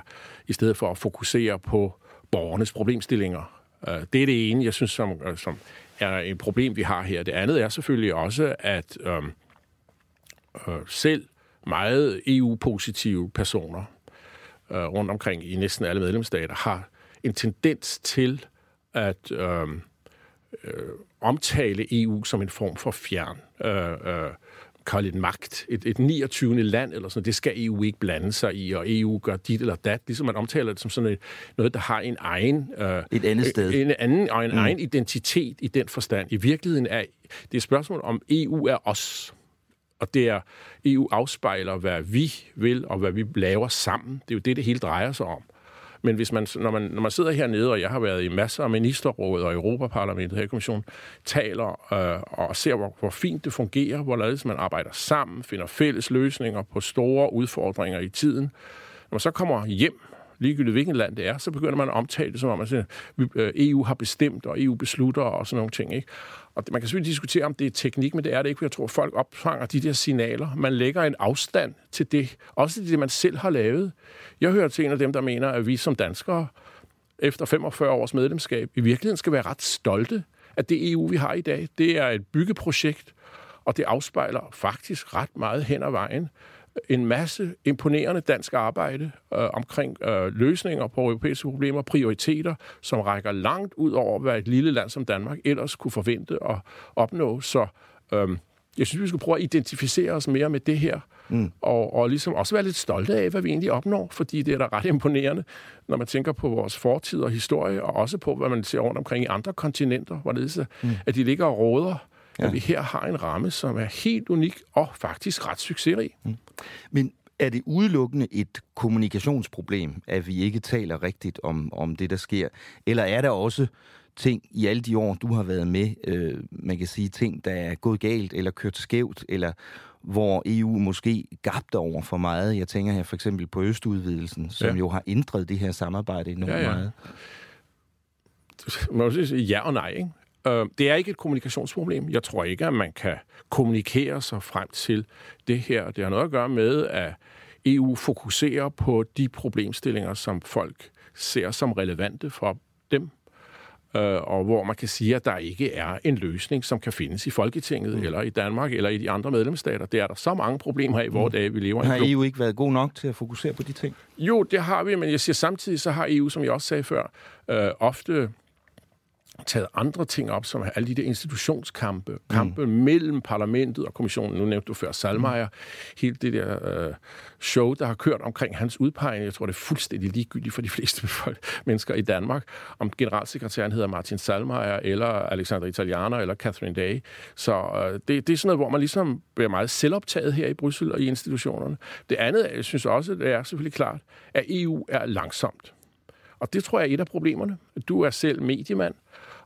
I stedet for at fokusere på borgernes problemstillinger. Øh, det er det ene, jeg synes, som, øh, som er et problem, vi har her. Det andet er selvfølgelig også, at øhm, øh, selv meget EU-positive personer øh, rundt omkring i næsten alle medlemsstater har en tendens til at øh, øh, omtale EU som en form for fjern. Øh, øh, kalde et magt, et, et 29. land eller sådan det skal EU ikke blande sig i, og EU gør dit eller dat, ligesom man omtaler det som sådan et, noget, der har en egen... Øh, et andet sted. En, anden, og en mm. egen identitet i den forstand. I virkeligheden er det et spørgsmål om EU er os. Og det er, EU afspejler, hvad vi vil, og hvad vi laver sammen. Det er jo det, det hele drejer sig om. Men hvis man, når, man, når man sidder hernede, og jeg har været i masser af ministerråd og Europaparlamentet her i kommissionen, taler øh, og ser, hvor, hvor fint det fungerer, hvorledes man arbejder sammen, finder fælles løsninger på store udfordringer i tiden. Når man så kommer hjem, ligegyldigt hvilket land det er, så begynder man at omtale det som om, at EU øh, har bestemt, og EU beslutter og sådan nogle ting. Ikke? Og man kan selvfølgelig diskutere, om det er teknik, men det er det ikke, for jeg tror, folk opfanger de der signaler. Man lægger en afstand til det. Også det, man selv har lavet. Jeg hører til en af dem, der mener, at vi som danskere, efter 45 års medlemskab, i virkeligheden skal være ret stolte at det EU, vi har i dag. Det er et byggeprojekt, og det afspejler faktisk ret meget hen ad vejen en masse imponerende dansk arbejde øh, omkring øh, løsninger på europæiske problemer, prioriteter, som rækker langt ud over, hvad et lille land som Danmark ellers kunne forvente at opnå. Så øh, jeg synes, vi skulle prøve at identificere os mere med det her, mm. og, og ligesom også være lidt stolte af, hvad vi egentlig opnår, fordi det er da ret imponerende, når man tænker på vores fortid og historie, og også på, hvad man ser rundt omkring i andre kontinenter, hvor det mm. at de ligger og råder ja. at vi her har en ramme, som er helt unik og faktisk ret succesrig. Mm. Men er det udelukkende et kommunikationsproblem, at vi ikke taler rigtigt om, om det, der sker? Eller er der også ting i alle de år, du har været med, øh, man kan sige ting, der er gået galt eller kørt skævt, eller hvor EU måske gabte over for meget. Jeg tænker her for eksempel på østudvidelsen, som ja. jo har ændret det her samarbejde enormt ja, ja. meget. Man må sige ja og nej, ikke? Øh, det er ikke et kommunikationsproblem. Jeg tror ikke, at man kan kommunikere sig frem til det her. Det har noget at gøre med, at EU fokuserer på de problemstillinger, som folk ser som relevante for dem, øh, og hvor man kan sige, at der ikke er en løsning, som kan findes i Folketinget, mm. eller i Danmark, eller i de andre medlemsstater. Det er der så mange problemer af, hvor mm. er, vi lever i. Har EU ikke været god nok til at fokusere på de ting? Jo, det har vi, men jeg siger samtidig, så har EU, som jeg også sagde før, øh, ofte taget andre ting op, som alle de der institutionskampe, kampe mm. mellem parlamentet og kommissionen. Nu nævnte du før Salmeier, mm. helt det der uh, show, der har kørt omkring hans udpegning. Jeg tror, det er fuldstændig ligegyldigt for de fleste mennesker i Danmark, om generalsekretæren hedder Martin Salmeier, eller Alexander Italianer, eller Catherine Day. Så uh, det, det er sådan noget, hvor man ligesom bliver meget selvoptaget her i Bryssel og i institutionerne. Det andet, jeg synes også, det er selvfølgelig klart, at EU er langsomt. Og det tror jeg er et af problemerne. Du er selv mediemand,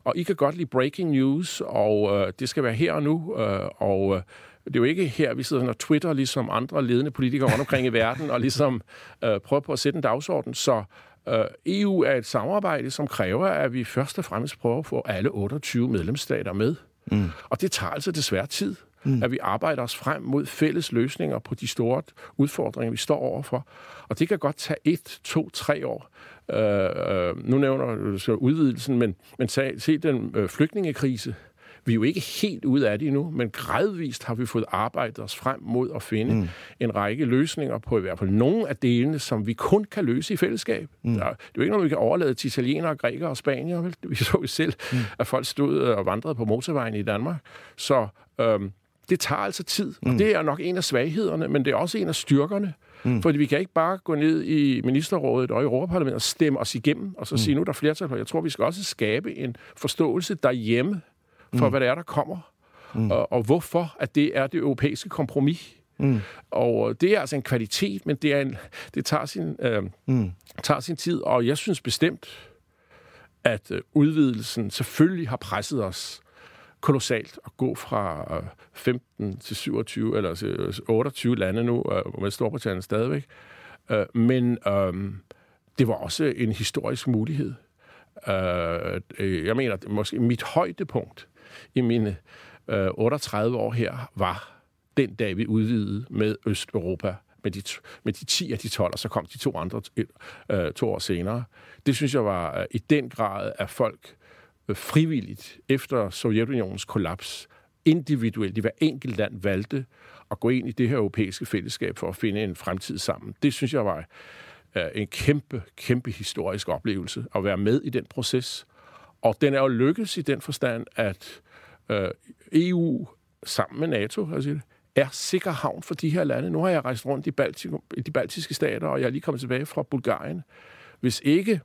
og I kan godt lide breaking news, og øh, det skal være her og nu, øh, og øh, det er jo ikke her, vi sidder og Twitter, ligesom andre ledende politikere rundt omkring i verden, og ligesom øh, prøver på at sætte en dagsorden. Så øh, EU er et samarbejde, som kræver, at vi først og fremmest prøver at få alle 28 medlemsstater med. Mm. Og det tager altså desværre tid, mm. at vi arbejder os frem mod fælles løsninger på de store udfordringer, vi står overfor. Og det kan godt tage et, to, tre år. Øh, øh, nu nævner så udvidelsen, men, men se, se den øh, flygtningekrise. Vi er jo ikke helt ud af det endnu, men gradvist har vi fået arbejdet os frem mod at finde mm. en række løsninger på i hvert fald nogle af delene, som vi kun kan løse i fællesskab. Mm. Der, det er jo ikke noget, vi kan overlade til italienere, grækere og spanier. Vel? Vi så jo selv, mm. at folk stod og vandrede på motorvejen i Danmark. Så øhm, det tager altså tid, og mm. det er nok en af svaghederne, men det er også en af styrkerne. Mm. Fordi vi kan ikke bare gå ned i ministerrådet og Europaparlamentet og stemme os igennem, og så mm. sige, nu er der flertal for. Jeg tror, vi skal også skabe en forståelse derhjemme for, mm. hvad det er, der kommer. Mm. Og, og hvorfor at det er det europæiske kompromis. Mm. Og det er altså en kvalitet, men det, er en, det tager, sin, øh, mm. tager sin tid. Og jeg synes bestemt, at øh, udvidelsen selvfølgelig har presset os kolossalt at gå fra øh, 15 til 27 eller 28 øh, lande nu, øh, med Storbritannien stadigvæk. Men øhm, det var også en historisk mulighed. Jeg mener, at måske mit højdepunkt i mine 38 år her var den dag, vi udvidede med Østeuropa med de, med de 10 af de 12, og så kom de to andre to år senere. Det synes jeg var i den grad, at folk frivilligt efter Sovjetunionens kollaps, individuelt i hver enkelt land valgte at gå ind i det her europæiske fællesskab for at finde en fremtid sammen. Det synes jeg var øh, en kæmpe, kæmpe historisk oplevelse at være med i den proces. Og den er jo lykkes i den forstand, at øh, EU sammen med NATO altså, er sikker havn for de her lande. Nu har jeg rejst rundt i, Balti, i de baltiske stater, og jeg er lige kommet tilbage fra Bulgarien. Hvis ikke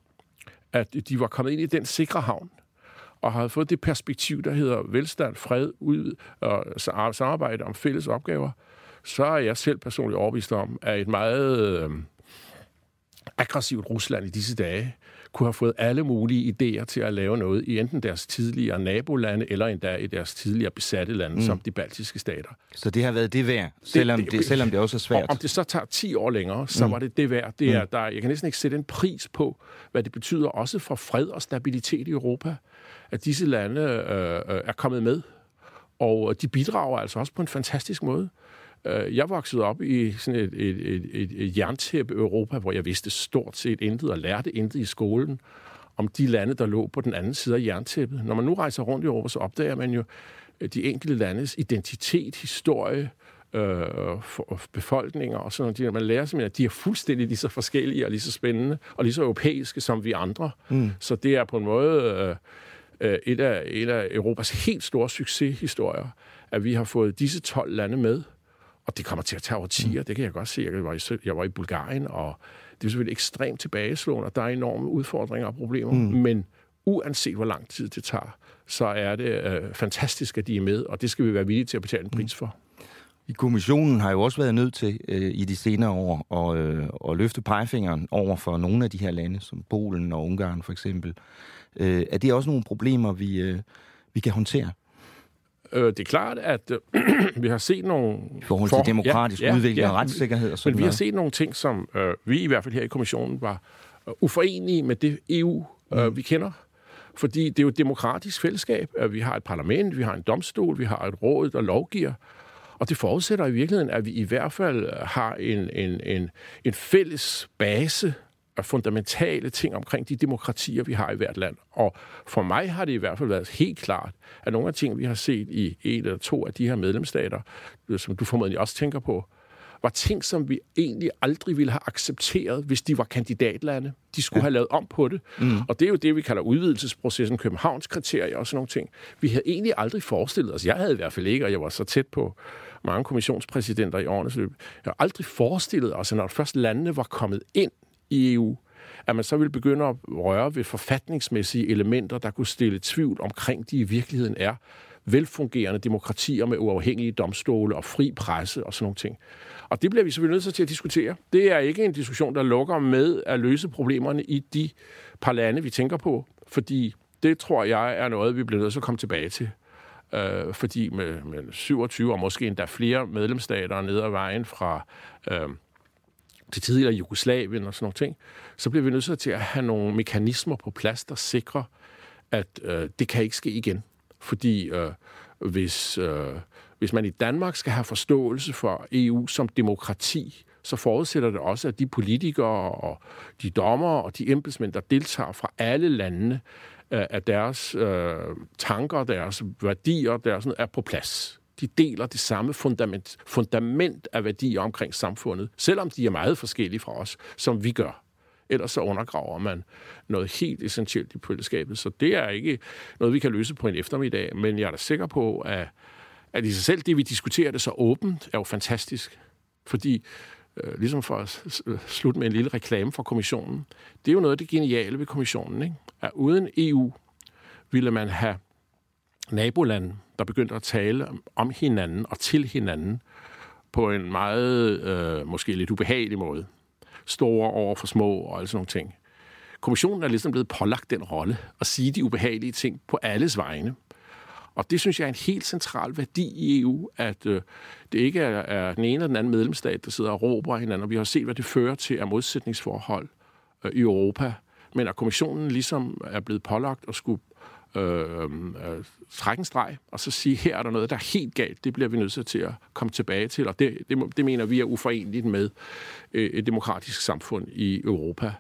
at de var kommet ind i den sikre havn, og har fået det perspektiv, der hedder velstand, fred, ud og samarbejde om fælles opgaver, så er jeg selv personligt overbevist om, at et meget øh, aggressivt Rusland i disse dage kunne have fået alle mulige idéer til at lave noget i enten deres tidligere nabolande, eller endda i deres tidligere besatte lande, mm. som de baltiske stater. Så det har været det værd, selvom det, det, selvom det også er svært? Om det så tager 10 år længere, så mm. var det det værd. Det er, mm. der, jeg kan næsten ikke sætte en pris på, hvad det betyder også for fred og stabilitet i Europa at disse lande øh, øh, er kommet med. Og de bidrager altså også på en fantastisk måde. Øh, jeg voksede op i sådan et, et, et, et, et jerntæppe Europa, hvor jeg vidste stort set intet og lærte intet i skolen om de lande, der lå på den anden side af jerntæppet. Når man nu rejser rundt i Europa, så opdager man jo de enkelte landes identitet, historie, øh, for, befolkninger og sådan noget. Man lærer simpelthen, at de er fuldstændig lige så forskellige og lige så spændende og lige så europæiske som vi andre. Mm. Så det er på en måde... Øh, øh, et, af, et af Europas helt store succeshistorier, at vi har fået disse 12 lande med. Og det kommer til at tage årtier, mm. det kan jeg godt se. Jeg var i, jeg var i Bulgarien, og det er selvfølgelig ekstremt tilbageslående, og der er enorme udfordringer og problemer. Mm. Men uanset hvor lang tid det tager, så er det øh, fantastisk, at de er med, og det skal vi være villige til at betale en pris for. I kommissionen har jo også været nødt til øh, i de senere år at, øh, at løfte pegefingeren over for nogle af de her lande, som Polen og Ungarn for eksempel. Øh, er det også nogle problemer, vi, øh, vi kan håndtere? Øh, det er klart, at øh, vi har set nogle... I forhold til for, demokratisk ja, udvikling ja, og retssikkerhed og sådan Men vi har set nogle ting, som øh, vi i hvert fald her i kommissionen var øh, uforenige med det EU, øh, mm. vi kender. Fordi det er jo et demokratisk fællesskab. Vi har et parlament, vi har en domstol, vi har et råd, der lovgiver. Og det forudsætter i virkeligheden, at vi i hvert fald har en, en, en, en fælles base fundamentale ting omkring de demokratier, vi har i hvert land. Og for mig har det i hvert fald været helt klart, at nogle af ting, vi har set i en eller to af de her medlemsstater, som du formodentlig også tænker på, var ting, som vi egentlig aldrig ville have accepteret, hvis de var kandidatlande. De skulle ja. have lavet om på det. Mm. Og det er jo det, vi kalder udvidelsesprocessen, Københavns kriterier og sådan nogle ting. Vi havde egentlig aldrig forestillet os, jeg havde i hvert fald ikke, og jeg var så tæt på mange kommissionspræsidenter i årenes løb, jeg har aldrig forestillet os, at når først landene var kommet ind i EU, at man så ville begynde at røre ved forfatningsmæssige elementer, der kunne stille tvivl omkring de i virkeligheden er velfungerende demokratier med uafhængige domstole og fri presse og sådan nogle ting. Og det bliver vi selvfølgelig nødt til at diskutere. Det er ikke en diskussion, der lukker med at løse problemerne i de par lande, vi tænker på, fordi det tror jeg er noget, vi bliver nødt til at komme tilbage til. Øh, fordi med, med 27 og måske endda flere medlemsstater ned ad vejen fra øh, det tidligere Jugoslavien og sådan nogle ting, så bliver vi nødt til at have nogle mekanismer på plads, der sikrer, at øh, det kan ikke ske igen. Fordi øh, hvis, øh, hvis man i Danmark skal have forståelse for EU som demokrati, så forudsætter det også, at de politikere og de dommer og de embedsmænd, der deltager fra alle landene, øh, at deres øh, tanker, deres værdier, deres, er på plads de deler det samme fundament, fundament af værdier omkring samfundet, selvom de er meget forskellige fra os, som vi gør. Ellers så undergraver man noget helt essentielt i fællesskabet. Så det er ikke noget, vi kan løse på en eftermiddag, men jeg er da sikker på, at, at i sig selv det, vi diskuterer det så åbent, er jo fantastisk. Fordi, øh, ligesom for at slutte med en lille reklame for kommissionen, det er jo noget af det geniale ved kommissionen, ikke? at uden EU ville man have nabolande, der begyndte at tale om hinanden og til hinanden på en meget, øh, måske lidt ubehagelig måde. Store over for små og alle sådan nogle ting. Kommissionen er ligesom blevet pålagt den rolle at sige de ubehagelige ting på alles vegne. Og det synes jeg er en helt central værdi i EU, at øh, det ikke er, er den ene eller den anden medlemsstat, der sidder og råber hinanden. Og vi har set, hvad det fører til af modsætningsforhold øh, i Europa. Men at kommissionen ligesom er blevet pålagt at skulle øh, øh, trække en streg, og så sige, her er der noget, der er helt galt. Det bliver vi nødt til at komme tilbage til, og det, det, det mener vi er uforeneligt med øh, et demokratisk samfund i Europa.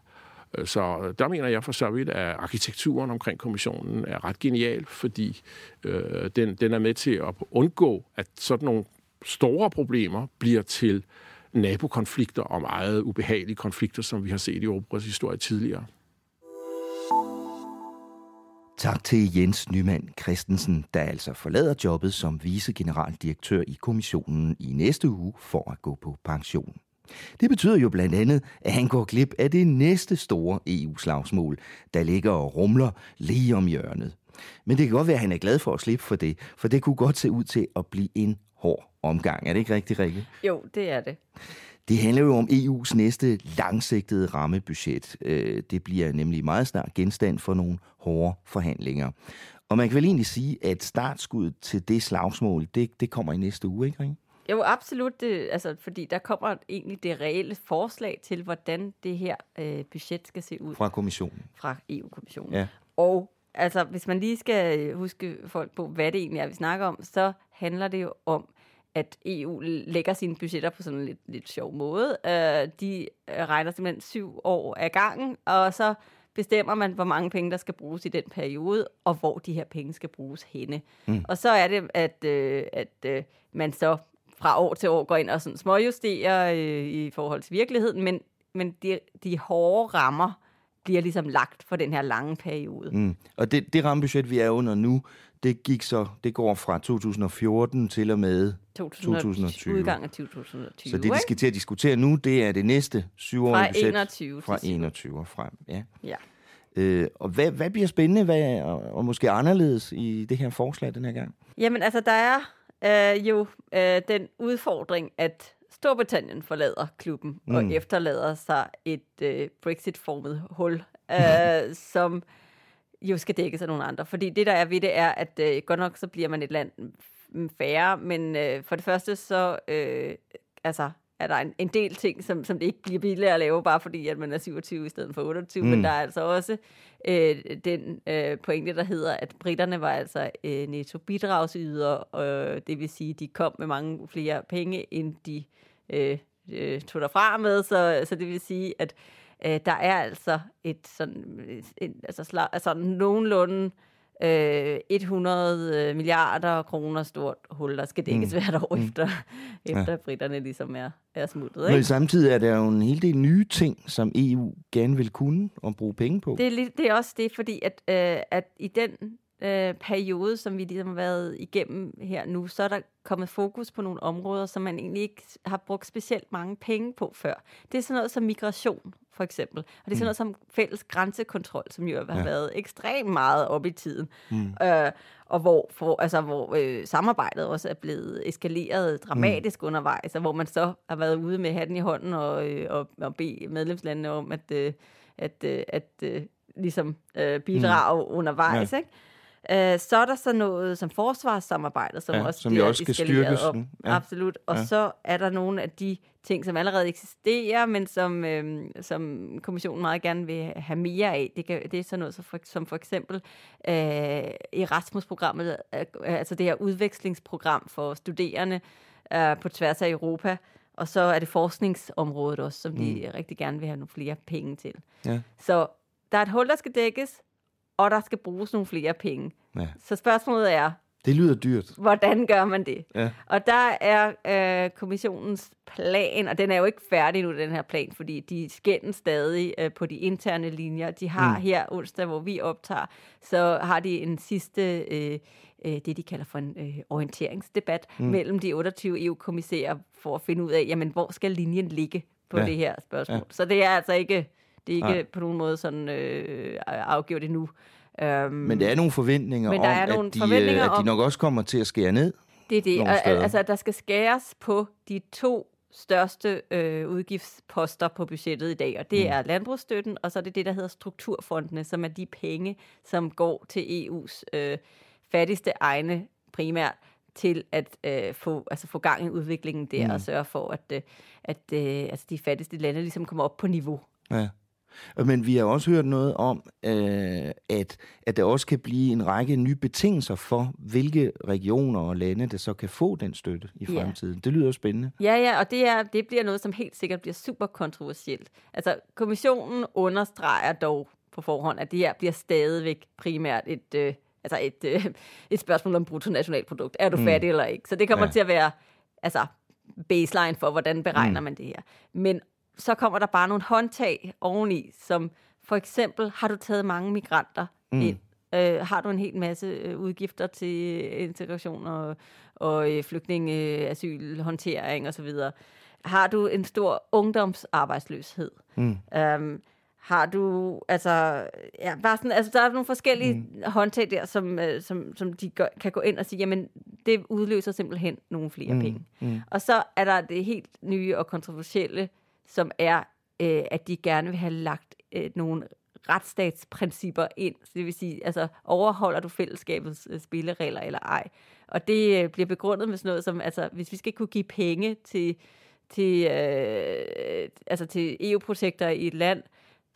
Øh, så der mener jeg for så vidt, at arkitekturen omkring kommissionen er ret genial, fordi øh, den, den er med til at undgå, at sådan nogle store problemer bliver til nabokonflikter og meget ubehagelige konflikter, som vi har set i Europas historie tidligere. Tak til Jens Nyman Christensen, der altså forlader jobbet som vicegeneraldirektør i kommissionen i næste uge for at gå på pension. Det betyder jo blandt andet, at han går glip af det næste store EU-slagsmål, der ligger og rumler lige om hjørnet. Men det kan godt være, at han er glad for at slippe for det, for det kunne godt se ud til at blive en hård omgang. Er det ikke rigtigt, Rikke? Jo, det er det. Det handler jo om EU's næste langsigtede rammebudget. Øh, det bliver nemlig meget snart genstand for nogle hårde forhandlinger. Og man kan vel egentlig sige, at startskuddet til det slagsmål, det, det kommer i næste uge, ikke Rikke? Jo, absolut. Det, altså, fordi der kommer egentlig det reelle forslag til, hvordan det her øh, budget skal se ud. Fra kommissionen. Fra EU-kommissionen. Ja. Og altså, hvis man lige skal huske folk på, hvad det egentlig er, vi snakker om, så handler det jo om, at EU lægger sine budgetter på sådan en lidt, lidt sjov måde. Øh, de regner simpelthen syv år af gangen, og så bestemmer man, hvor mange penge, der skal bruges i den periode, og hvor de her penge skal bruges henne. Mm. Og så er det, at, øh, at øh, man så fra år til år går ind og sådan småjusterer øh, i forhold til virkeligheden, men, men de, de hårde rammer bliver ligesom lagt for den her lange periode. Mm. Og det, det rammebudget, vi er under nu, det gik så, det går fra 2014 til og med 2020. Udgang af 2020. Så det, de skal til at diskutere nu, det er det næste syvårige budget. Fra 21 Fra 21 og frem, ja. ja. Øh, og hvad, hvad bliver spændende hvad, og, og måske anderledes i det her forslag den her gang? Jamen altså, der er øh, jo øh, den udfordring, at Storbritannien forlader klubben mm. og efterlader sig et øh, Brexit-formet hul, øh, som jo skal dækkes af nogle andre. Fordi det, der er ved det, er, at øh, godt nok så bliver man et land færre, men øh, for det første så øh, altså, er der en, en del ting, som, som det ikke bliver billigere at lave, bare fordi at man er 27 i stedet for 28, mm. men der er altså også øh, den øh, pointe, der hedder, at britterne var altså øh, netto-bidragsyder, og det vil sige, de kom med mange flere penge, end de øh, øh, tog derfra med, så, så det vil sige, at øh, der er altså et sådan, et, altså, slag, altså nogenlunde øh, 100 øh, milliarder kroner stort hul, der skal dækkes mm. hvert år mm. efter, efter ja. britterne ligesom er, er smuttet. Ikke? Men samtidig er der jo en hel del nye ting, som EU gerne vil kunne og bruge penge på. Det er, det er også det, fordi at, øh, at i den øh, periode, som vi ligesom har været igennem her nu, så er der kommet fokus på nogle områder, som man egentlig ikke har brugt specielt mange penge på før. Det er sådan noget som migration, for eksempel. Og det er sådan mm. noget som fælles grænsekontrol, som jo har ja. været ekstremt meget op i tiden. Mm. Øh, og hvor, for, altså, hvor øh, samarbejdet også er blevet eskaleret dramatisk mm. undervejs, og hvor man så har været ude med hatten i hånden og, øh, og, og bede medlemslandene om at, øh, at, øh, at øh, ligesom øh, bidrage mm. undervejs. Ja. Ikke? Øh, så er der så noget som forsvarssamarbejdet, som ja, også som bliver også skal styrkes. Op. Ja. Absolut. Og ja. så er der nogle af de ting, som allerede eksisterer, men som, øh, som kommissionen meget gerne vil have mere af. Det, kan, det er sådan noget som for, som for eksempel øh, Erasmus-programmet, øh, altså det her udvekslingsprogram for studerende øh, på tværs af Europa. Og så er det forskningsområdet også, som mm. de rigtig gerne vil have nogle flere penge til. Ja. Så der er et hul, der skal dækkes, og der skal bruges nogle flere penge. Ja. Så spørgsmålet er, det lyder dyrt. Hvordan gør man det? Ja. Og der er øh, kommissionens plan, og den er jo ikke færdig nu, den her plan, fordi de skændes stadig øh, på de interne linjer. De har mm. her onsdag, hvor vi optager, så har de en sidste øh, øh, det, de kalder for en øh, orienteringsdebat mm. mellem de 28 EU-kommissærer for at finde ud af, jamen, hvor skal linjen ligge på Ja. det her spørgsmål. Ja. Så det er altså ikke, det er ikke Nej. på nogen måde sådan øh, afgjort endnu. Um, Men der er nogle forventninger Men der om, er nogle at, de, forventninger øh, at de om- nok også kommer til at skære ned. Det er det. altså, at der skal skæres på de to største øh, udgiftsposter på budgettet i dag, og det mm. er landbrugsstøtten, og så er det det, der hedder strukturfondene, som er de penge, som går til EU's øh, fattigste egne primært til at øh, få, altså få gang i udviklingen der, mm. og sørge for, at, øh, at øh, altså de fattigste lande ligesom kommer op på niveau. Ja. Men vi har også hørt noget om, øh, at, at der også kan blive en række nye betingelser for, hvilke regioner og lande, der så kan få den støtte i Ja. fremtiden. Det lyder spændende. Ja, ja, og det, er, det bliver noget, som helt sikkert bliver super kontroversielt. Altså, kommissionen understreger dog på forhånd, at det her bliver stadigvæk primært et, øh, altså et, øh, et spørgsmål om bruttonationalprodukt. Er du Mm. fattig eller ikke? Så det kommer Ja. ja. til at være altså, baseline for, hvordan beregner mm. man det her. Men så kommer der bare nogle håndtag oveni, som for eksempel, har du taget mange migranter Mm. ind? Øh, har du en hel masse øh, udgifter til integration og, og øh, flygtninge, øh, asyl, håndtering osv.? Har du en stor ungdomsarbejdsløshed? Mm. Um, har du, altså, ja, bare sådan, altså, der er nogle forskellige mm. håndtag der, som, øh, som, som de gør, kan gå ind og sige, jamen, det udløser simpelthen nogle flere mm. penge. Mm. Og så er der det helt nye og kontroversielle, som er, øh, at de gerne vil have lagt øh, nogle retsstatsprincipper ind. Så det vil sige, altså overholder du fællesskabets øh, spilleregler eller ej? Og det øh, bliver begrundet med sådan noget som, altså hvis vi skal kunne give penge til, til, øh, altså til EU-projekter i et land,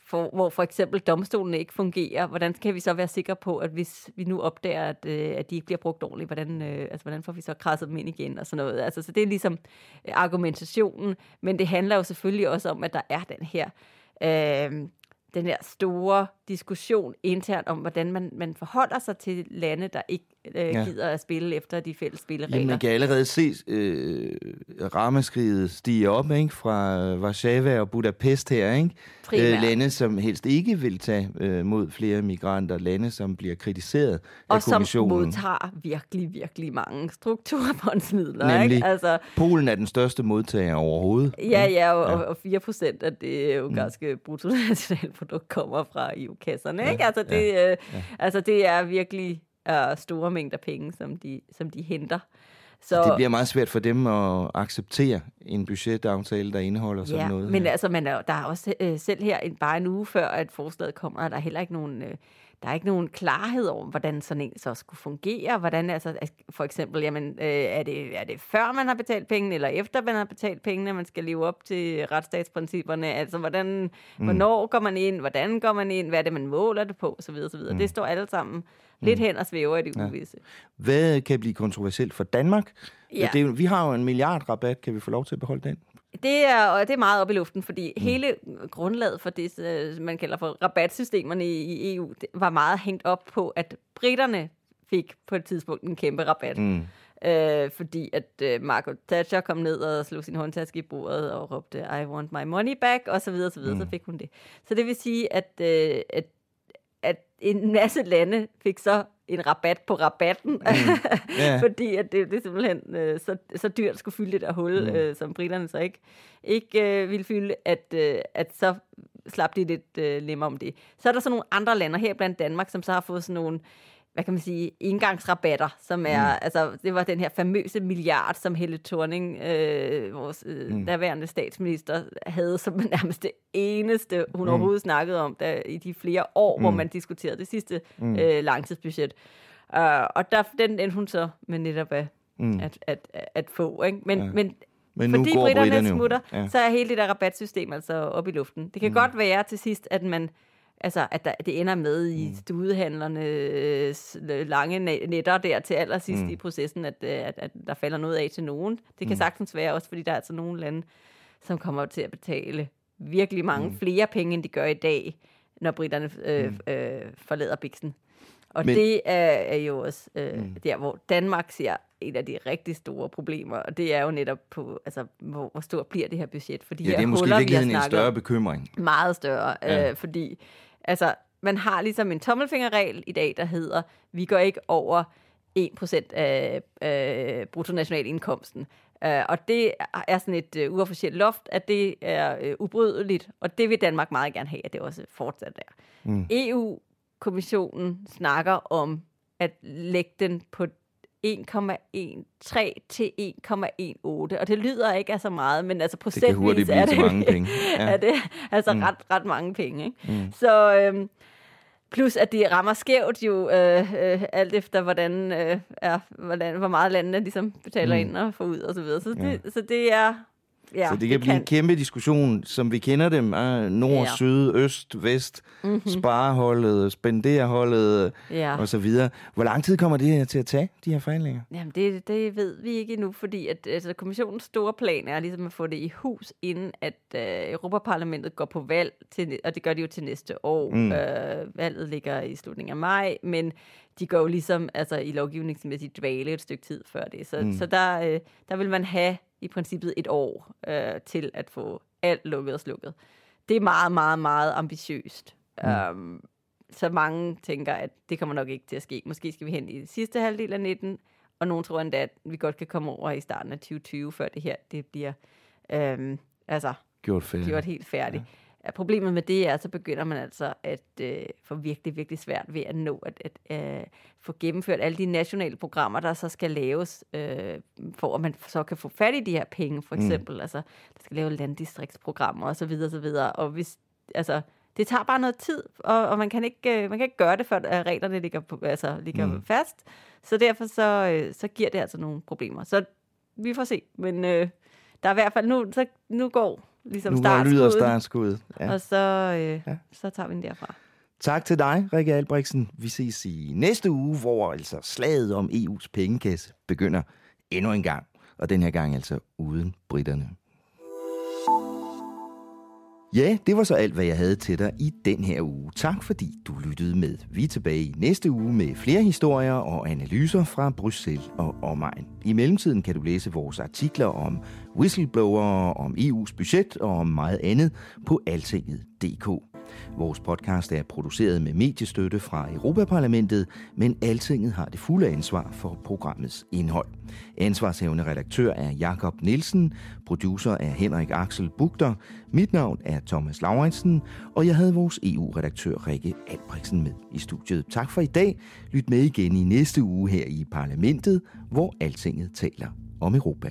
for, hvor for eksempel domstolen ikke fungerer, hvordan kan vi så være sikre på, at hvis vi nu opdager, at, øh, at de ikke bliver brugt ordentligt, hvordan, øh, altså, hvordan får vi så krasset dem ind igen og sådan noget. Altså, så det er ligesom øh, argumentationen, men det handler jo selvfølgelig også om, at der er den her øh, den her store diskussion internt om, hvordan man, man forholder sig til lande, der ikke øh, Ja. gider at spille efter de fælles spilleregler. Jamen, man kan allerede se øh, ramaskriget stige op ikke? fra Warszawa og Budapest her. Ikke? Primært. lande, som helst ikke vil tage øh, mod flere migranter. Lande, som bliver kritiseret af og som kommissionen. modtager virkelig, virkelig mange strukturfondsmidler. Nemlig, Ikke? Altså, Polen er den største modtager overhovedet. Ja, ja, og, Ja. og 4 procent af det ungarske mm. bruttonationalprodukt kommer fra EU-kasserne. Ja, Ikke? Altså, det, ja, øh, altså, det er virkelig uh, store mængder penge, som de, som de henter. Så, Det bliver meget svært for dem at acceptere en budgetaftale, der indeholder sådan ja, noget. men her. altså, man er, der er også øh, selv her, en, bare en uge før, at forslaget kommer, er der heller ikke nogen... Øh, der er ikke nogen klarhed over, hvordan sådan en så skulle fungere. Hvordan, altså, for eksempel, jamen, øh, er, det, er det før man har betalt pengene, eller efter man har betalt pengene, man skal leve op til retsstatsprincipperne? Altså, hvordan, mm. hvornår går man ind? Hvordan går man ind? Hvad er det, man måler det på? Så videre, så videre. Mm. Det står alle sammen lidt hen og svæver i det Ja. uvisse. Hvad kan blive kontroversielt for Danmark? Ja. Det, vi har jo en milliardrabat. Kan vi få lov til at beholde den? Det er, og det er meget op i luften, fordi mm. hele grundlaget for det, øh, man kalder for rabatsystemerne i, i EU, det var meget hængt op på, at britterne fik på et tidspunkt en kæmpe rabat. Mm. Øh, fordi at øh, Margaret Thatcher kom ned og slog sin håndtaske i bordet og råbte, I want my money back, og så videre, så videre, mm. så fik hun det. Så det vil sige, at, øh, at, at en masse lande fik så en rabat på rabatten, mm. Ja. fordi at det, det er simpelthen øh, så, så dyrt skulle fylde det der hul, Mm. øh, som britterne så ikke, ikke øh, ville fylde, at, øh, at så slap de lidt øh, lemmer om det. Så er der så nogle andre lande, her blandt Danmark, som så har fået sådan nogle hvad kan man sige, indgangsrabatter, som er, mm. altså, det var den her famøse milliard, som Helle Thorning, øh, vores øh, Mm. daværende statsminister, havde som nærmest det eneste, hun Mm. overhovedet snakkede om der, i de flere år, mm. hvor man diskuterede det sidste Mm. øh, langtidsbudget. Uh, og der, den endte hun så med netop at, Mm. at, at, at få. Ikke? Men, Ja. men, Men nu fordi går britterne britterne smutter, ja. så er hele det der rabatsystem altså op i luften. Det kan mm. godt være til sidst, at man Altså, at der, det ender med i Mm. studehandlernes lange næ- netter der til allersidst Mm. i processen, at, øh, at, at der falder noget af til nogen. Det kan Mm. sagtens være også, fordi der er altså nogle lande, som kommer til at betale virkelig mange Mm. flere penge, end de gør i dag, når britterne øh, Mm. øh, forlader biksen. Og Men- det er, er jo også øh, Mm. der, hvor Danmark ser et af de rigtig store problemer, og det er jo netop på, altså, hvor, hvor stort bliver det her budget? For de Ja, det er måske huller, vi har en større bekymring. meget større, Ja. ja. øh, fordi altså, man har ligesom en tommelfingerregel i dag, der hedder, vi går ikke over 1% af øh, bruttonationalindkomsten. Uh, og det er sådan et uh, uofficielt loft, at det er uh, ubrydeligt, og det vil Danmark meget gerne have, at det også fortsat er. Mm. EU-kommissionen snakker om at lægge den på 1,13 til 1,18, og det lyder ikke af så meget, men altså procentvis det er det, mange penge. Ja. er det altså mm. ret, ret mange penge. Ikke? Mm. Så øhm, plus at de rammer skævt jo øh, øh, alt efter hvordan, øh, er, hvordan hvor meget landene ligesom betaler mm. ind og får ud og så videre. Så det, ja. så det er Ja, så det kan det blive kan. en kæmpe diskussion, som vi kender dem. Uh, nord, ja. syd, øst, vest, mm-hmm. spareholdet, spenderholdet ja. og så videre. Hvor lang tid kommer det her til at tage, de her forhandlinger? Jamen, det, det ved vi ikke endnu, fordi at, altså, kommissionens store plan er ligesom at få det i hus, inden at uh, Europaparlamentet går på valg, til, og det gør de jo til næste år. Mm. Uh, valget ligger i slutningen af maj, men de går jo ligesom altså, i lovgivningsmæssigt dvale et stykke tid før det. Så, mm. så der, uh, der vil man have i princippet et år øh, til at få alt lukket og slukket. Det er meget, meget, meget ambitiøst. Mm. Um, så mange tænker, at det kommer nok ikke til at ske. Måske skal vi hen i det sidste halvdel af 19, og nogen tror endda, at vi godt kan komme over i starten af 2020, før det her det bliver øhm, altså, gjort, færdig. gjort helt færdigt. Ja. Problemet med det er, så begynder man altså at øh, få virkelig, virkelig svært ved at nå at, at øh, få gennemført alle de nationale programmer, der så skal laves, øh, for at man så kan få fat i de her penge, for mm. eksempel. Mm. Altså, der skal lave landdistriktsprogrammer osv. osv. Og hvis, altså, det tager bare noget tid, og, og man, kan ikke, øh, man kan ikke gøre det, før at reglerne ligger, på, altså, ligger mm. fast. Så derfor så, øh, så giver det altså nogle problemer. Så vi får se, men øh, der er i hvert fald nu, så, nu går ligesom nu startskuddet. lyder startskuddet. Ja. Og så, øh, ja. så tager vi den derfra. Tak til dig, Rikke Albrechtsen. Vi ses i næste uge, hvor altså slaget om EU's pengekasse begynder endnu en gang. Og den her gang altså uden britterne. Ja, det var så alt, hvad jeg havde til dig i den her uge. Tak fordi du lyttede med. Vi er tilbage i næste uge med flere historier og analyser fra Bruxelles og omegn. I mellemtiden kan du læse vores artikler om whistleblower, om EU's budget og om meget andet på altinget.dk. Vores podcast er produceret med mediestøtte fra Europaparlamentet, men Altinget har det fulde ansvar for programmets indhold. Ansvarshævende redaktør er Jakob Nielsen, producer er Henrik Axel Bugter, mit navn er Thomas Laurensen, og jeg havde vores EU-redaktør Rikke Albrechtsen med i studiet. Tak for i dag. Lyt med igen i næste uge her i Parlamentet, hvor Altinget taler om Europa.